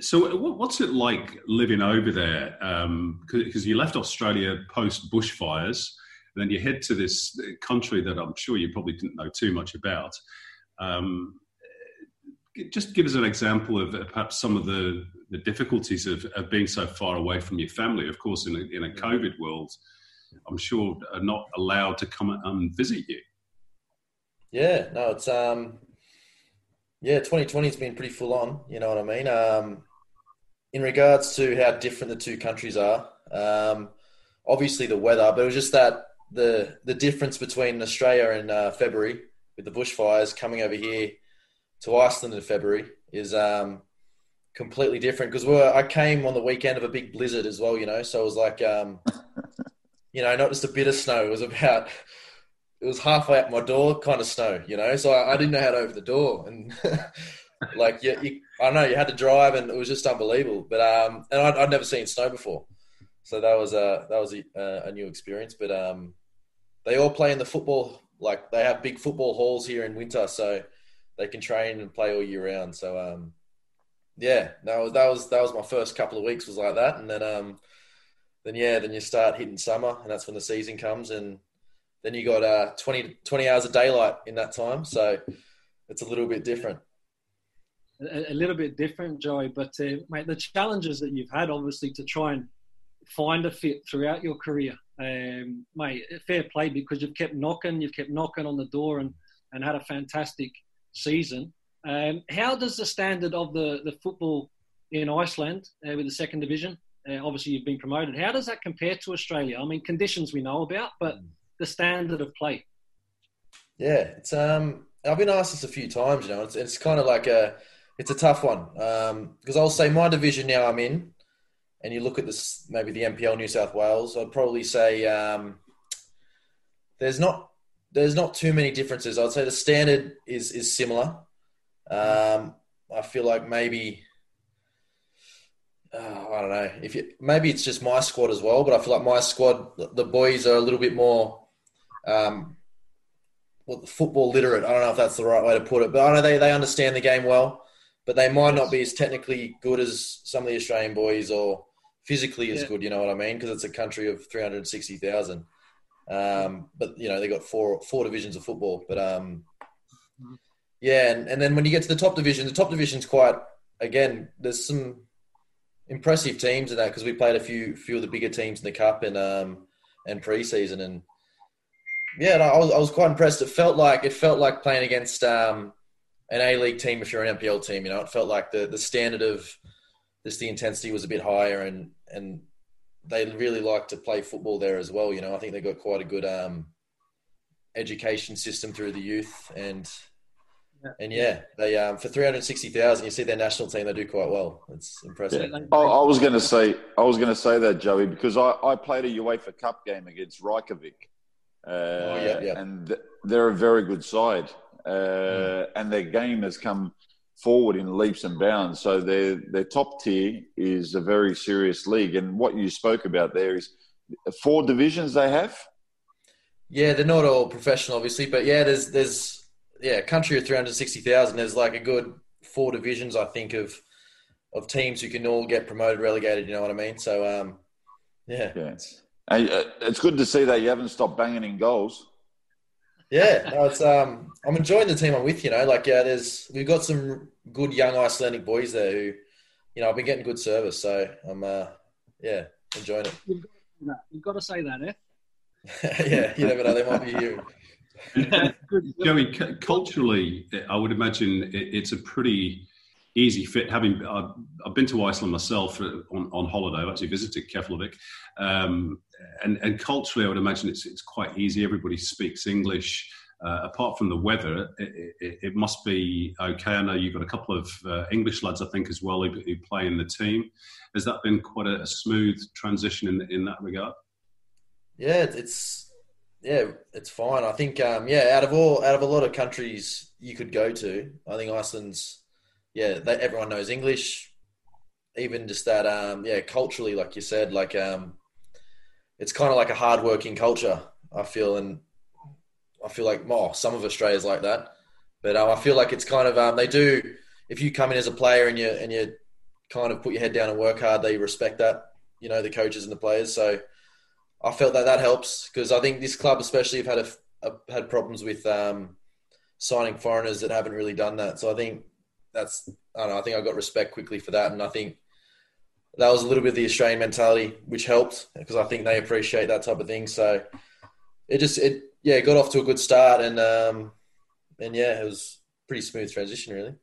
So, what's it like living over there? Because um, you left Australia post bushfires then you head to this country that I'm sure you probably didn't know too much about. Um, just give us an example of uh, perhaps some of the, the difficulties of, of being so far away from your family. Of course, in a, in a COVID world, I'm sure are not allowed to come and visit you. Yeah, no, it's um, yeah, 2020 has been pretty full on. You know what I mean? Um, in regards to how different the two countries are, um, obviously the weather, but it was just that the the difference between Australia in uh, February with the bushfires coming over here to Iceland in February is um, completely different because I came on the weekend of a big blizzard as well, you know. So it was like, um, you know, not just a bit of snow. It was about it was halfway up my door kind of snow, you know. So I, I didn't know how to open the door, and like, yeah, you, I know you had to drive, and it was just unbelievable. But um, and I'd, I'd never seen snow before, so that was a that was a, a new experience. But um, they all play in the football, like they have big football halls here in winter, so they can train and play all year round. So um, yeah, that was that was that was my first couple of weeks was like that, and then um, then yeah, then you start hitting summer, and that's when the season comes, and then you got uh 20, 20 hours of daylight in that time, so it's a little bit different. A, a little bit different, Joey, but uh, mate, the challenges that you've had, obviously, to try and find a fit throughout your career, um, mate, fair play because you've kept knocking, you've kept knocking on the door, and and had a fantastic season. Um, how does the standard of the, the football in Iceland uh, with the second division, uh, obviously you've been promoted, how does that compare to Australia? I mean, conditions we know about, but the standard of play. Yeah, it's um, I've been asked this a few times. You know, it's it's kind of like a, it's a tough one because um, I'll say my division now I'm in, and you look at this maybe the NPL New South Wales, I'd probably say um, there's not there's not too many differences. I'd say the standard is is similar. Um, I feel like maybe uh, I don't know if you, maybe it's just my squad as well, but I feel like my squad, the boys are a little bit more um, well, football literate. I don't know if that's the right way to put it, but I know they, they understand the game well, but they might not be as technically good as some of the Australian boys or physically as yeah. good. You know what I mean? Because it's a country of three hundred sixty thousand. Um, but you know they got four four divisions of football. But um, yeah, and, and then when you get to the top division, the top division's quite again. There's some impressive teams in that because we played a few few of the bigger teams in the cup and um, and preseason and yeah, I was I was quite impressed. It felt like it felt like playing against um, an A League team if you're an NPL team. You know, it felt like the the standard of this the intensity was a bit higher and and they really like to play football there as well. You know, I think they got quite a good um, education system through the youth, and yeah. and yeah, they um, for three hundred sixty thousand, you see their national team, they do quite well. It's impressive. Yeah. I, I, was going to say, I was going to say that Joey because I, I played a UEFA Cup game against Reykjavik, oh, yeah, yeah. and they're a very good side, uh, mm. and their game has come forward in leaps and bounds. So their their top tier is a very serious league. And what you spoke about there is four divisions they have. Yeah, they're not all professional, obviously, but yeah, there's there's yeah, country of three hundred sixty thousand. There's like a good four divisions, I think, of of teams who can all get promoted, relegated. You know what I mean? So um, yeah, yeah. It's, uh, it's good to see that you haven't stopped banging in goals. Yeah, no, it's um, I'm enjoying the team I'm with. You know, like yeah, there's we've got some good young Icelandic boys there who, you know, I've been getting good service, so I'm uh, yeah, enjoying it. You've got to say that, eh? yeah, you never know, they might be you. Joey, culturally, I would imagine it's a pretty easy fit. Having I've, I've been to Iceland myself on, on holiday. I've actually visited Keflavik, um, and, and culturally, I would imagine it's it's quite easy. Everybody speaks English. Uh, apart from the weather, it, it, it, must be okay. I know you've got a couple of uh, English lads, I think, as well, who, who, play in the team. Has that been quite a, a smooth transition in in that regard? Yeah, it's yeah, it's fine. I think um, yeah, out of all out of a lot of countries you could go to, I think Iceland's yeah, they, everyone knows English. Even just that, um, yeah, culturally, like you said, like um, it's kind of like a hardworking culture. I feel, and I feel like, oh, some of Australia's like that, but um, I feel like it's kind of um, they do. If you come in as a player and you and you kind of put your head down and work hard, they respect that. You know, the coaches and the players. So I felt that that helps because I think this club, especially, have had a, a, had problems with um, signing foreigners that haven't really done that. So I think that's I don't know. I think I got respect quickly for that, and I think that was a little bit of the Australian mentality, which helped because I think they appreciate that type of thing. So it just it yeah got off to a good start, and um, and yeah, it was pretty smooth transition really.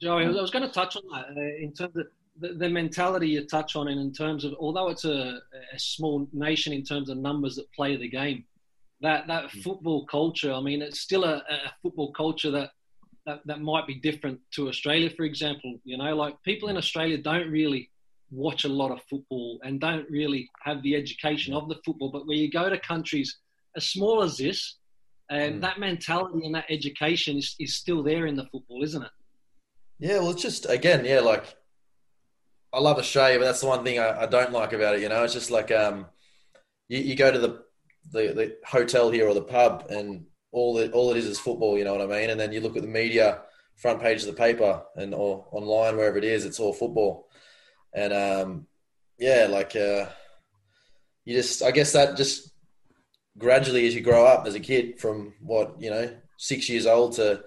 Joey, I was going to touch on that uh, in terms of the, the, mentality you touch on, and in terms of although it's a, a, small nation in terms of numbers that play the game, that that mm. football culture. I mean, it's still a, a football culture that, that that might be different to Australia, for example. You know, like people in Australia don't really watch a lot of football and don't really have the education of the football. But where you go to countries as small as this, and mm. that mentality and that education is, is still there in the football, isn't it? Yeah, well, it's just again, yeah, like I love Australia, but that's the one thing I, I don't like about it. You know, it's just like um, you, you go to the, the, the hotel here or the pub, and all it all it is is football. You know what I mean? And then you look at the media front page of the paper and or online wherever it is, it's all football. And um, yeah, like uh, you just I guess that just gradually as you grow up as a kid from what you know six years old to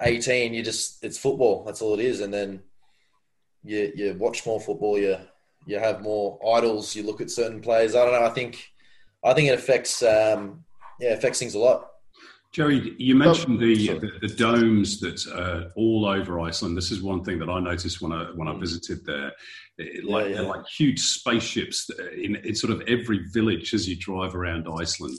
18, you just it's football. That's all it is. And then you you watch more football. You you have more idols. You look at certain players. I don't know. I think I think it affects um, yeah affects things a lot. Joey, you mentioned the, the, the domes that are all over Iceland. This is one thing that I noticed when I when I mm. visited there. It, like yeah, yeah. like huge spaceships in, in sort of every village as you drive around Iceland.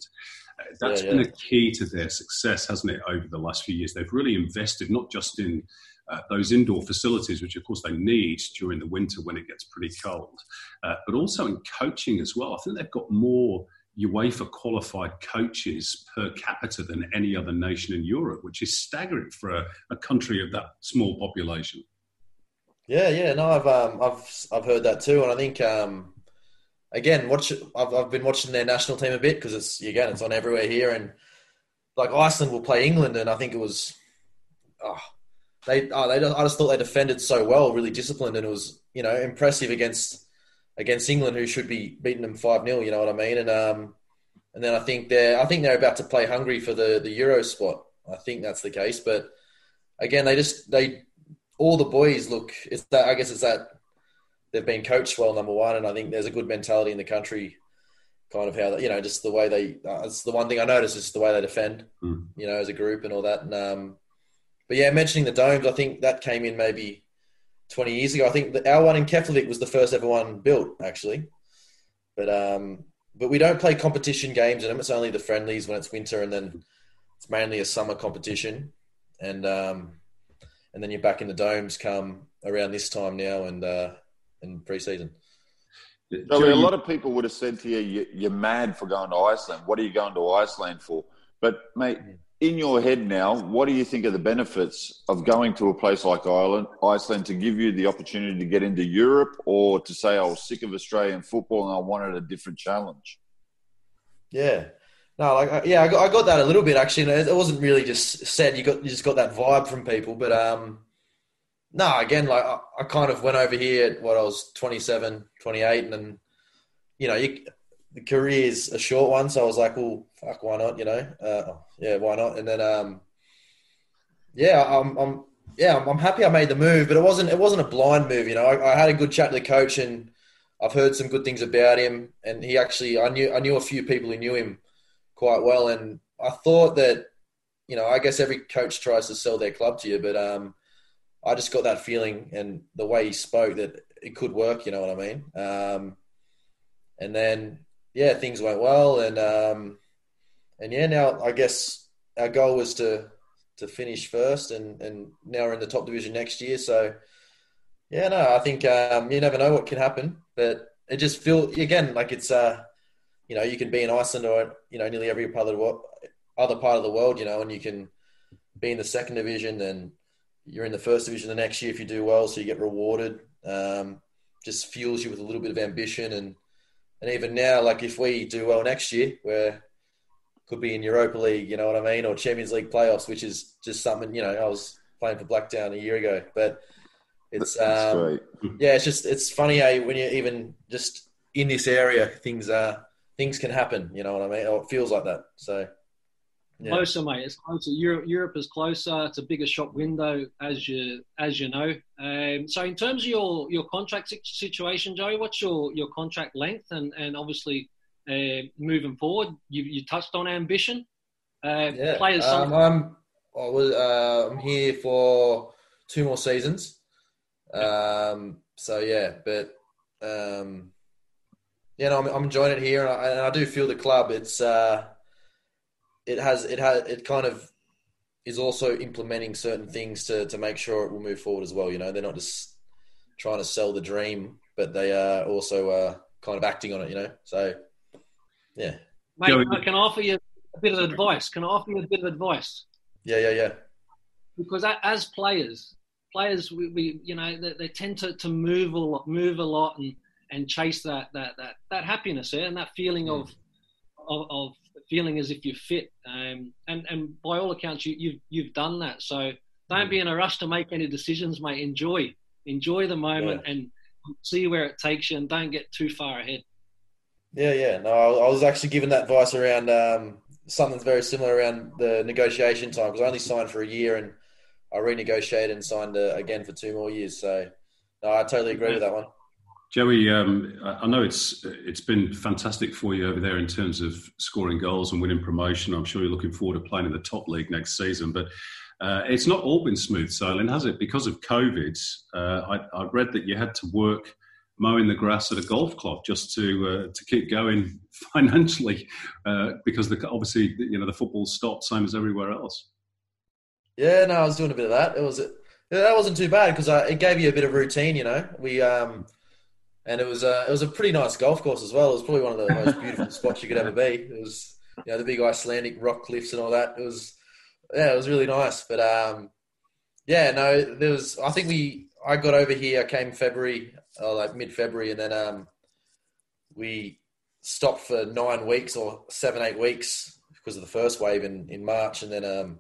That's yeah, been a key to their success, hasn't it, over the last few years? They've really invested not just in uh, those indoor facilities, which of course they need during the winter when it gets pretty cold, uh, but also in coaching as well. I think they've got more UEFA qualified coaches per capita than any other nation in Europe, which is staggering for a, a country of that small population. Yeah, yeah, no, I've um, I've I've heard that too, and I think um, again, watch. I've, I've been watching their national team a bit because it's again it's on everywhere here, and like Iceland will play England, and I think it was, oh, they oh, they I just thought they defended so well, really disciplined, and it was you know impressive against against England, who should be beating them five 0 You know what I mean? And um, and then I think they're I think they're about to play Hungary for the the Euro spot. I think that's the case, but again, they just they all the boys look. It's that I guess it's that they've been coached well, number one, and I think there's a good mentality in the country. Kind of how you know, just the way they. Uh, it's the one thing I notice is the way they defend. Mm. You know, as a group and all that. And um, but yeah, mentioning the domes, I think that came in maybe 20 years ago. I think the, our one in Keflavik was the first ever one built, actually. But um, but we don't play competition games in them. It's only the friendlies when it's winter, and then it's mainly a summer competition. And um, and then you're back in the domes come around this time now, and uh, in pre-season. So a lot of people would have said to you, "You're mad for going to Iceland. What are you going to Iceland for?" But mate, in your head now, what do you think are the benefits of going to a place like Ireland, Iceland to give you the opportunity to get into Europe, or to say I was sick of Australian football and I wanted a different challenge? Yeah, no, like yeah, I got, I got that a little bit actually. It wasn't really just said. You got you just got that vibe from people, but um, no, again, like I, I, kind of went over here at what I was 27, 28, and then, you know, you, the is a short one, so I was like, well, fuck, why not? You know, uh, yeah, why not? And then, um, yeah, I'm, I'm yeah, I'm, happy I made the move, but it wasn't it wasn't a blind move. You know, I, I, had a good chat to the coach, and I've heard some good things about him. And he actually, I knew I knew a few people who knew him quite well, and I thought that, you know, I guess every coach tries to sell their club to you, but um, I just got that feeling and the way he spoke that it could work. You know what I mean? Um, and then yeah, things went well, and um, and yeah, now I guess our goal was to to finish first, and and now we're in the top division next year. So yeah, no, I think um, you never know what can happen, but it just feel again like it's uh, you know, you can be in Iceland or you know nearly every part of the other part of the world, you know, and you can be in the second division and you're in the first division the next year if you do well, so you get rewarded. Um, just fuels you with a little bit of ambition, and and even now, like if we do well next year, where could be in Europa League, you know what I mean, or Champions League playoffs, which is just something you know I was playing for Blacktown a year ago, but it's um, yeah, it's just it's funny how when you're even just in this area, things are things can happen. You know what I mean? Or it feels like that. So yeah. closer, mate. It's closer. Europe, Europe is closer. It's a bigger shop window, as you as you know. Um, so, in terms of your your contract situation, Joey, what's your your contract length, and and obviously uh, moving forward, you you touched on ambition. Uh, yeah. Players. Um, I'm I was uh, I'm here for two more seasons. Um, so yeah, but um, yeah, no, I'm, I'm enjoying it here, and I, and I do feel the club. It's uh, it has it has it kind of is also implementing certain things to to make sure it will move forward as well. You know, they're not just trying to sell the dream, but they are also uh, kind of acting on it. You know, so yeah. Mate, I can offer you a bit of advice. Can I offer you a bit of advice? Yeah, yeah, yeah. Because as players, players, we, we you know, they, they, tend to, to move a lot, move a lot, and and chase that that that that happiness, yeah, and that feeling mm. of, of, of feeling as if you're fit. Um, and and by all accounts, you, you've you've done that. So don't mm. be in a rush to make any decisions, mate. Enjoy enjoy the moment yeah. and see where it takes you, and don't get too far ahead. Yeah, yeah. No, I was actually given that advice around um, something very similar around the negotiation time because I only signed for a year and I renegotiated and signed uh, again for two more years. So, no, I totally agree with that one. Joey, um, I know it's it's been fantastic for you over there in terms of scoring goals and winning promotion. I'm sure you're looking forward to playing in the top league next season, but uh, it's not all been smooth sailing, has it? Because of COVID, uh, I, I, read that you had to work mowing the grass at a golf club just to uh, to keep going financially, uh, because the, obviously you know the football stopped, same as everywhere else. Yeah, no, I was doing a bit of that. It was that wasn't too bad because it gave you a bit of routine. You know, we um, and it was uh, it was a pretty nice golf course as well. It was probably one of the most beautiful spots you could ever be. It was you know the big Icelandic rock cliffs and all that. It was yeah, it was really nice. But um, yeah, no, there was. I think we I got over here. I came February uh, like mid February, and then um, we stopped for nine weeks or seven eight weeks because of the first wave in, in March, and then um,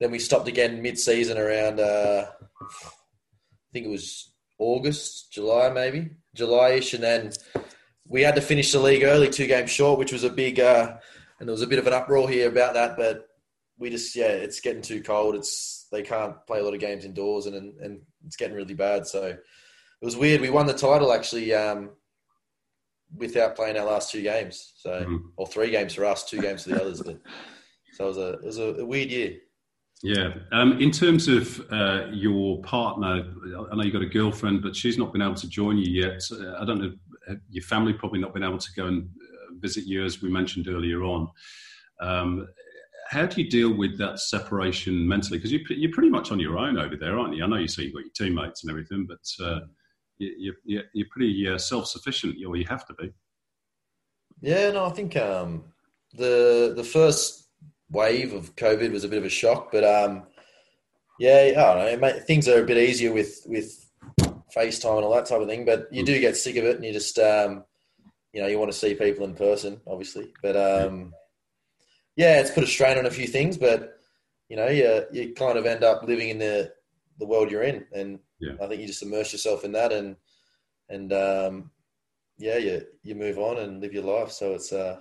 then we stopped again mid season around uh, I think it was August, July maybe July-ish, and then we had to finish the league early, two games short, which was a big uh, and there was a bit of an uproar here about that, but we just yeah, it's getting too cold. It's they can't play a lot of games indoors, and and, and it's getting really bad. So it was weird. We won the title actually um, without playing our last two games. So, mm. or three games for us, two games for the others. But so it was a it was a, a weird year. Yeah. Um, in terms of uh, your partner, I know you've got a girlfriend, but she's not been able to join you yet. I don't know. Your family probably not been able to go and uh, visit you, as we mentioned earlier on. Um, how do you deal with that separation mentally? Because you, you're pretty much on your own over there, aren't you? I know you say you've got your teammates and everything, but uh, you, you, you're pretty uh, self-sufficient, or you have to be. Yeah, no, I think um, the the first wave of COVID was a bit of a shock, but um, yeah, I don't know, things are a bit easier with with FaceTime and all that type of thing. But you do get sick of it, and you just um, you know you want to see people in person, obviously. But um, yeah, it's put a strain on a few things, but you know, you you kind of end up living in the the world you're in, and yeah. I think you just immerse yourself in that, and and um, yeah, you you move on and live your life. So it's uh,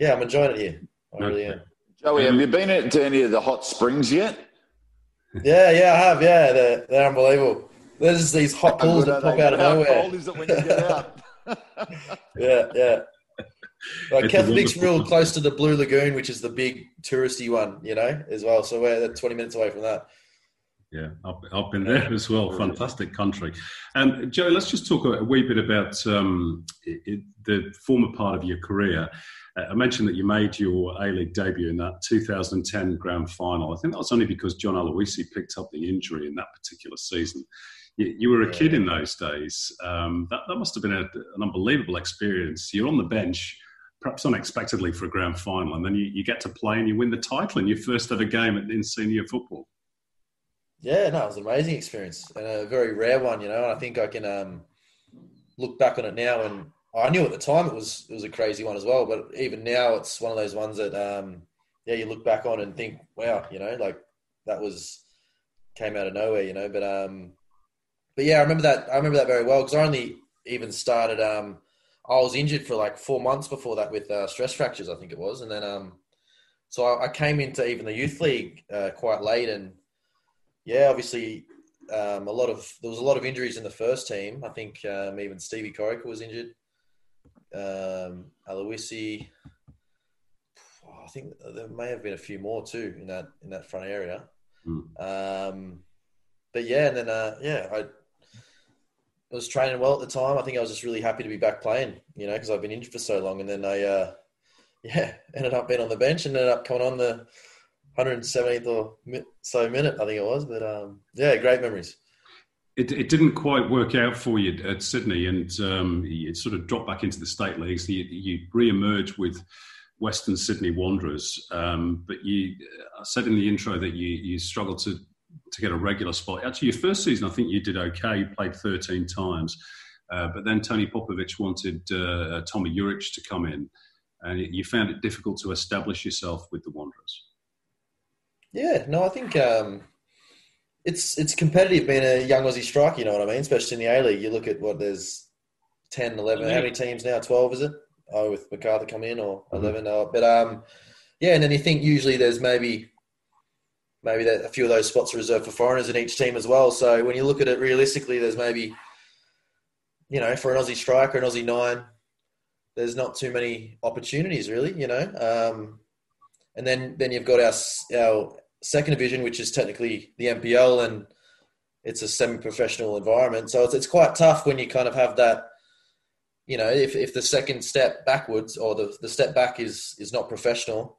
yeah, I'm enjoying it here. I okay. really am. Joey, have you been to any of the hot springs yet? Yeah, yeah, I have. Yeah, they're, they're unbelievable. There's these hot pools that pop out of nowhere. How cold is it when you get out? yeah, yeah. Like Keflavik's real close to the Blue Lagoon, which is the big touristy one, you know, as well. So we're 20 minutes away from that. Yeah, I've, I've been there as well. Fantastic country. Um, Joe, let's just talk a, wee bit about um, it, the former part of your career. Uh, I mentioned that you made your A League debut in that 2010 grand final. I think that was only because John Aloisi picked up the injury in that particular season. You, you were a kid in those days. Um, that, that must have been a, an unbelievable experience. You're on the bench perhaps unexpectedly for a grand final, and then you, you, get to play and you win the title in your first ever game in senior football. Yeah, no, it was an amazing experience and a very rare one, you know. And I think I can um, look back on it now, and I knew at the time it was it was a crazy one as well. But even now, it's one of those ones that um, yeah, you look back on and think, wow, you know, like that was came out of nowhere, you know. But um, but yeah, I remember that. I remember that very well because I only even started um, I was injured for like four months before that with uh, stress fractures, I think it was, and then um, so I, I came into even the youth league uh, quite late, and yeah, obviously um, a lot of there was a lot of injuries in the first team. I think um, even Stevie Corica was injured. Um, Aloisi, I think there may have been a few more too in that in that front area. Mm. Um, but yeah, and then uh, yeah, I was training well at the time. I think I was just really happy to be back playing, you know, because I've been injured for so long. And then I, uh, yeah, ended up being on the bench and ended up coming on the 170th or so minute, I think it was. But um, yeah, great memories. It, it didn't quite work out for you at Sydney, and um, you sort of dropped back into the state leagues. You, you re-emerged with Western Sydney Wanderers, um, but you I said in the intro that you you struggled to to get a regular spot. Actually, your first season, I think you did okay. You played 13 times, uh, but then Tony Popovic wanted uh, Tomi Juric to come in, and you found it difficult to establish yourself with the Wanderers. Yeah, no, I think um, it's it's competitive being a young Aussie striker. You know what I mean? Especially in the A League, you look at what there's 10, 11, how many teams now? Twelve is it? Oh, with MacArthur come in or 11 oh, but um, yeah, and then you think usually there's maybe maybe that a few of those spots are reserved for foreigners in each team as well. So when you look at it realistically, there's maybe you know for an Aussie striker, an Aussie nine, there's not too many opportunities really. You know, um, and then then you've got our our second division, which is technically the NPL, and it's a semi-professional environment. So it's it's quite tough when you kind of have that. You know, if, if the second step backwards or the, the step back is is not professional,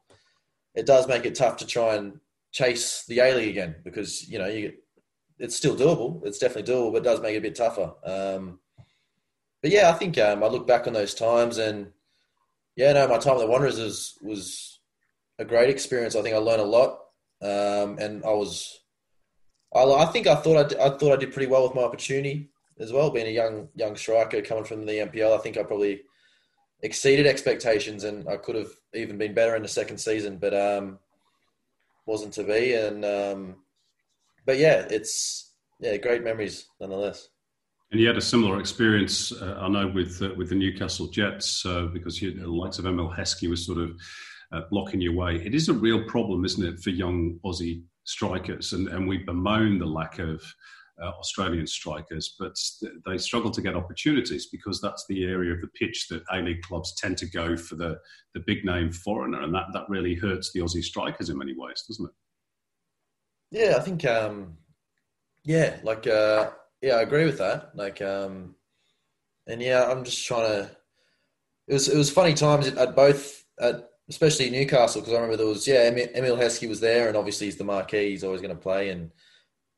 it does make it tough to try and chase the A League again because you know you it's still doable. It's definitely doable, but it does make it a bit tougher. Um, but yeah, I think um, I look back on those times and yeah, no, my time at the Wanderers was was a great experience. I think I learned a lot, um, and I was I, I think I thought I, did, I thought I did pretty well with my opportunity as well. Being a young young striker coming from the NPL, I think I probably exceeded expectations, and I could have even been better in the second season. But um, wasn't to be. And um, but yeah, it's yeah, great memories nonetheless. And you had a similar experience, uh, I know, with uh, with the Newcastle Jets, uh, because you, the likes of Emile Heskey was sort of uh, blocking your way. It is a real problem, isn't it, for young Aussie strikers? And, and we bemoan the lack of uh, Australian strikers, but they struggle to get opportunities because that's the area of the pitch that A League clubs tend to go for the, the big name foreigner, and that, that really hurts the Aussie strikers in many ways, doesn't it? Yeah, I think, um, yeah, like, uh, yeah, I agree with that. Like, um, and yeah, I'm just trying to. It was it was funny times at both at especially Newcastle because I remember there was yeah Emile Heskey was there and obviously he's the marquee he's always going to play and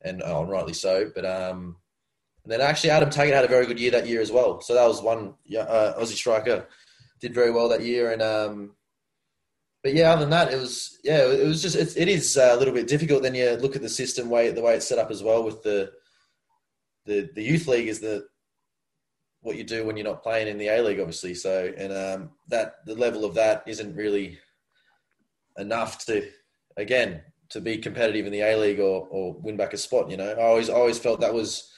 and oh, rightly so. But um, and then actually Adam Taggart had a very good year that year as well. So that was one uh, Aussie striker did very well that year. And um, but yeah, other than that, it was yeah, it was just it, it is a little bit difficult. Then you look at the system way the way it's set up as well with the the the youth league is the what you do when you're not playing in the A League, obviously. So and um, that the level of that isn't really enough to again to be competitive in the A League or, or win back a spot. You know, I always always felt that was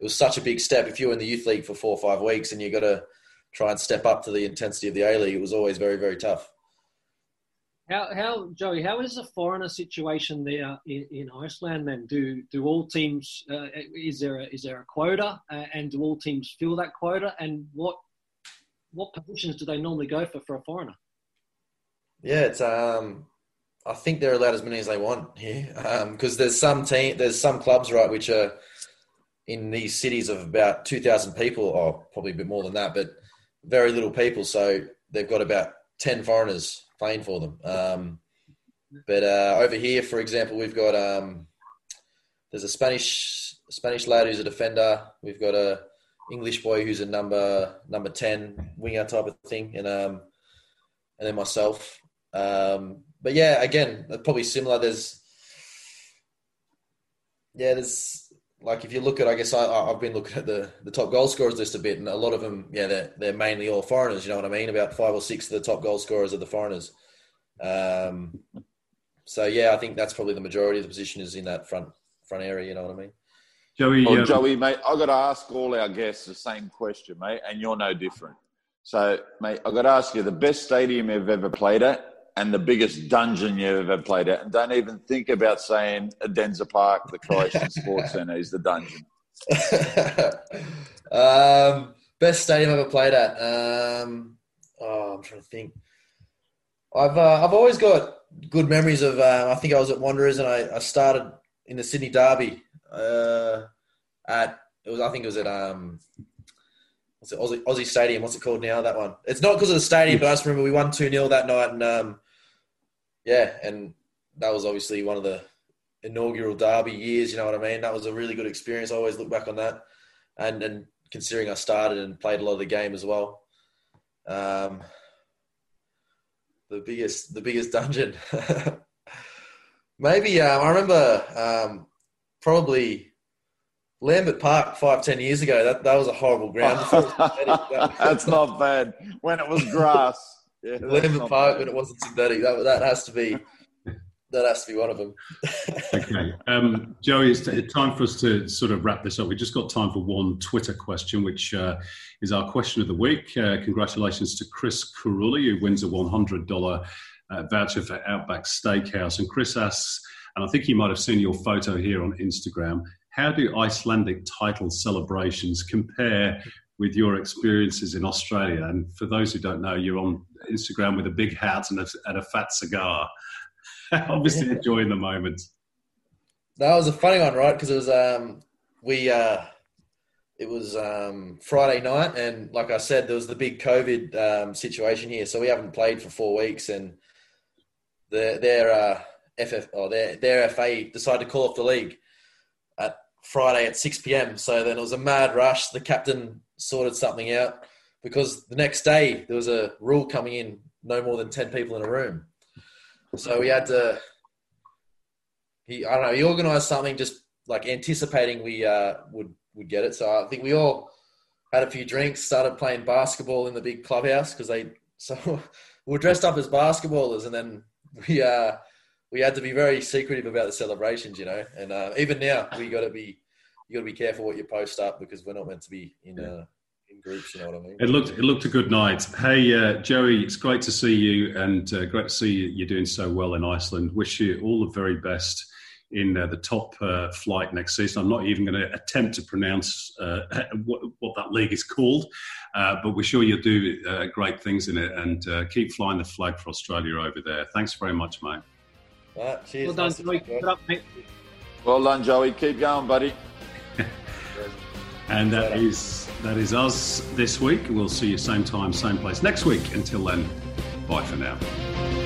it was such a big step. If you were in the youth league for four or five weeks and you got to try and step up to the intensity of the A League, it was always very very tough. How, how Joey? How is the foreigner situation there in, in Iceland? Then do do all teams? Uh, is there a, is there a quota, uh, and do all teams fill that quota? And what what positions do they normally go for for a foreigner? Yeah, it's um, I think they're allowed as many as they want here because um, there's some team, there's some clubs right which are in these cities of about two thousand people, or probably a bit more than that, but very little people. So they've got about ten foreigners playing for them. Um, but uh, over here, for example, we've got um, there's a Spanish Spanish lad who's a defender. We've got a English boy who's a number number ten winger type of thing, and um, and then myself. Um, but yeah, again, probably similar. There's yeah, there's like if you look at, I guess I, I've been looking at the, the top goal scorers list a bit, and a lot of them, yeah, they're they're mainly all foreigners. You know what I mean? About five or six of the top goal scorers are the foreigners. Um, so yeah, I think that's probably the majority of the position is in that front front area. You know what I mean? Joey, well, um, Joey, mate, I've got to ask all our guests the same question, mate, and you're no different. So, mate, I've got to ask you the best stadium you've ever played at and the biggest dungeon you've ever played at. And don't even think about saying Edensor Park, the Croatian Sports Centre, is the dungeon. um, best stadium I've ever played at. Um, oh, I'm trying to think. I've uh, I've always got good memories of. Uh, I think I was at Wanderers and I, I started in the Sydney Derby. Uh, at it was I think it was at um what's it Aussie, Aussie Stadium. What's it called now? That one. It's not because of the stadium, but I just remember we won two 0 that night and um yeah, and that was obviously one of the inaugural derby years. You know what I mean? That was a really good experience. I always look back on that, and and considering I started and played a lot of the game as well. Um, the biggest the biggest dungeon. Maybe um, I remember um, probably Lambert Park five ten years ago. That that was a horrible ground. that's not bad. When it was grass. Yeah, Lambert Park bad. when it wasn't synthetic. That that has to be that has to be one of them. okay, um, Joey, it's time for us to sort of wrap this up. We just got time for one Twitter question, which uh, is our question of the week. Uh, congratulations to Chris Curuli, who wins a one hundred dollar uh, voucher for Outback Steakhouse. And Chris asks, and I think you might have seen your photo here on Instagram. How do Icelandic title celebrations compare with your experiences in Australia? And for those who don't know, you're on Instagram with a big hat and a, and a fat cigar, obviously enjoying the moment. That was a funny one, right? Because it was um, we uh, it was um, Friday night, and like I said, there was the big COVID um, situation here, so we haven't played for four weeks, and their their uh, FF or their their FA decided to call off the league at Friday at six pm. So then it was a mad rush. The captain sorted something out because the next day there was a rule coming in: no more than ten people in a room. So we had to. He I don't know. He organised something just like anticipating we uh, would would get it. So I think we all had a few drinks, started playing basketball in the big clubhouse because they so we were dressed up as basketballers, and then we uh, we had to be very secretive about the celebrations, you know. And uh, even now, we got to be you got to be careful what you post up because we're not meant to be in uh, in groups. You know what I mean? It looked it looked a good night. Hey, uh, Joey, it's great to see you, and uh, great to see you. You're doing so well in Iceland. Wish you all the very best in uh, the top uh, flight next season. I'm not even going to attempt to pronounce uh, what, what, that league is called, uh, but we're sure you'll do uh, great things in it and uh, keep flying the flag for Australia over there. Thanks very much, mate. Right, cheers. Well done, Joey. Up, mate. Well done, Joey. Keep going, buddy. and that is that is us this week. We'll see you same time, same place next week. Until then, bye for now.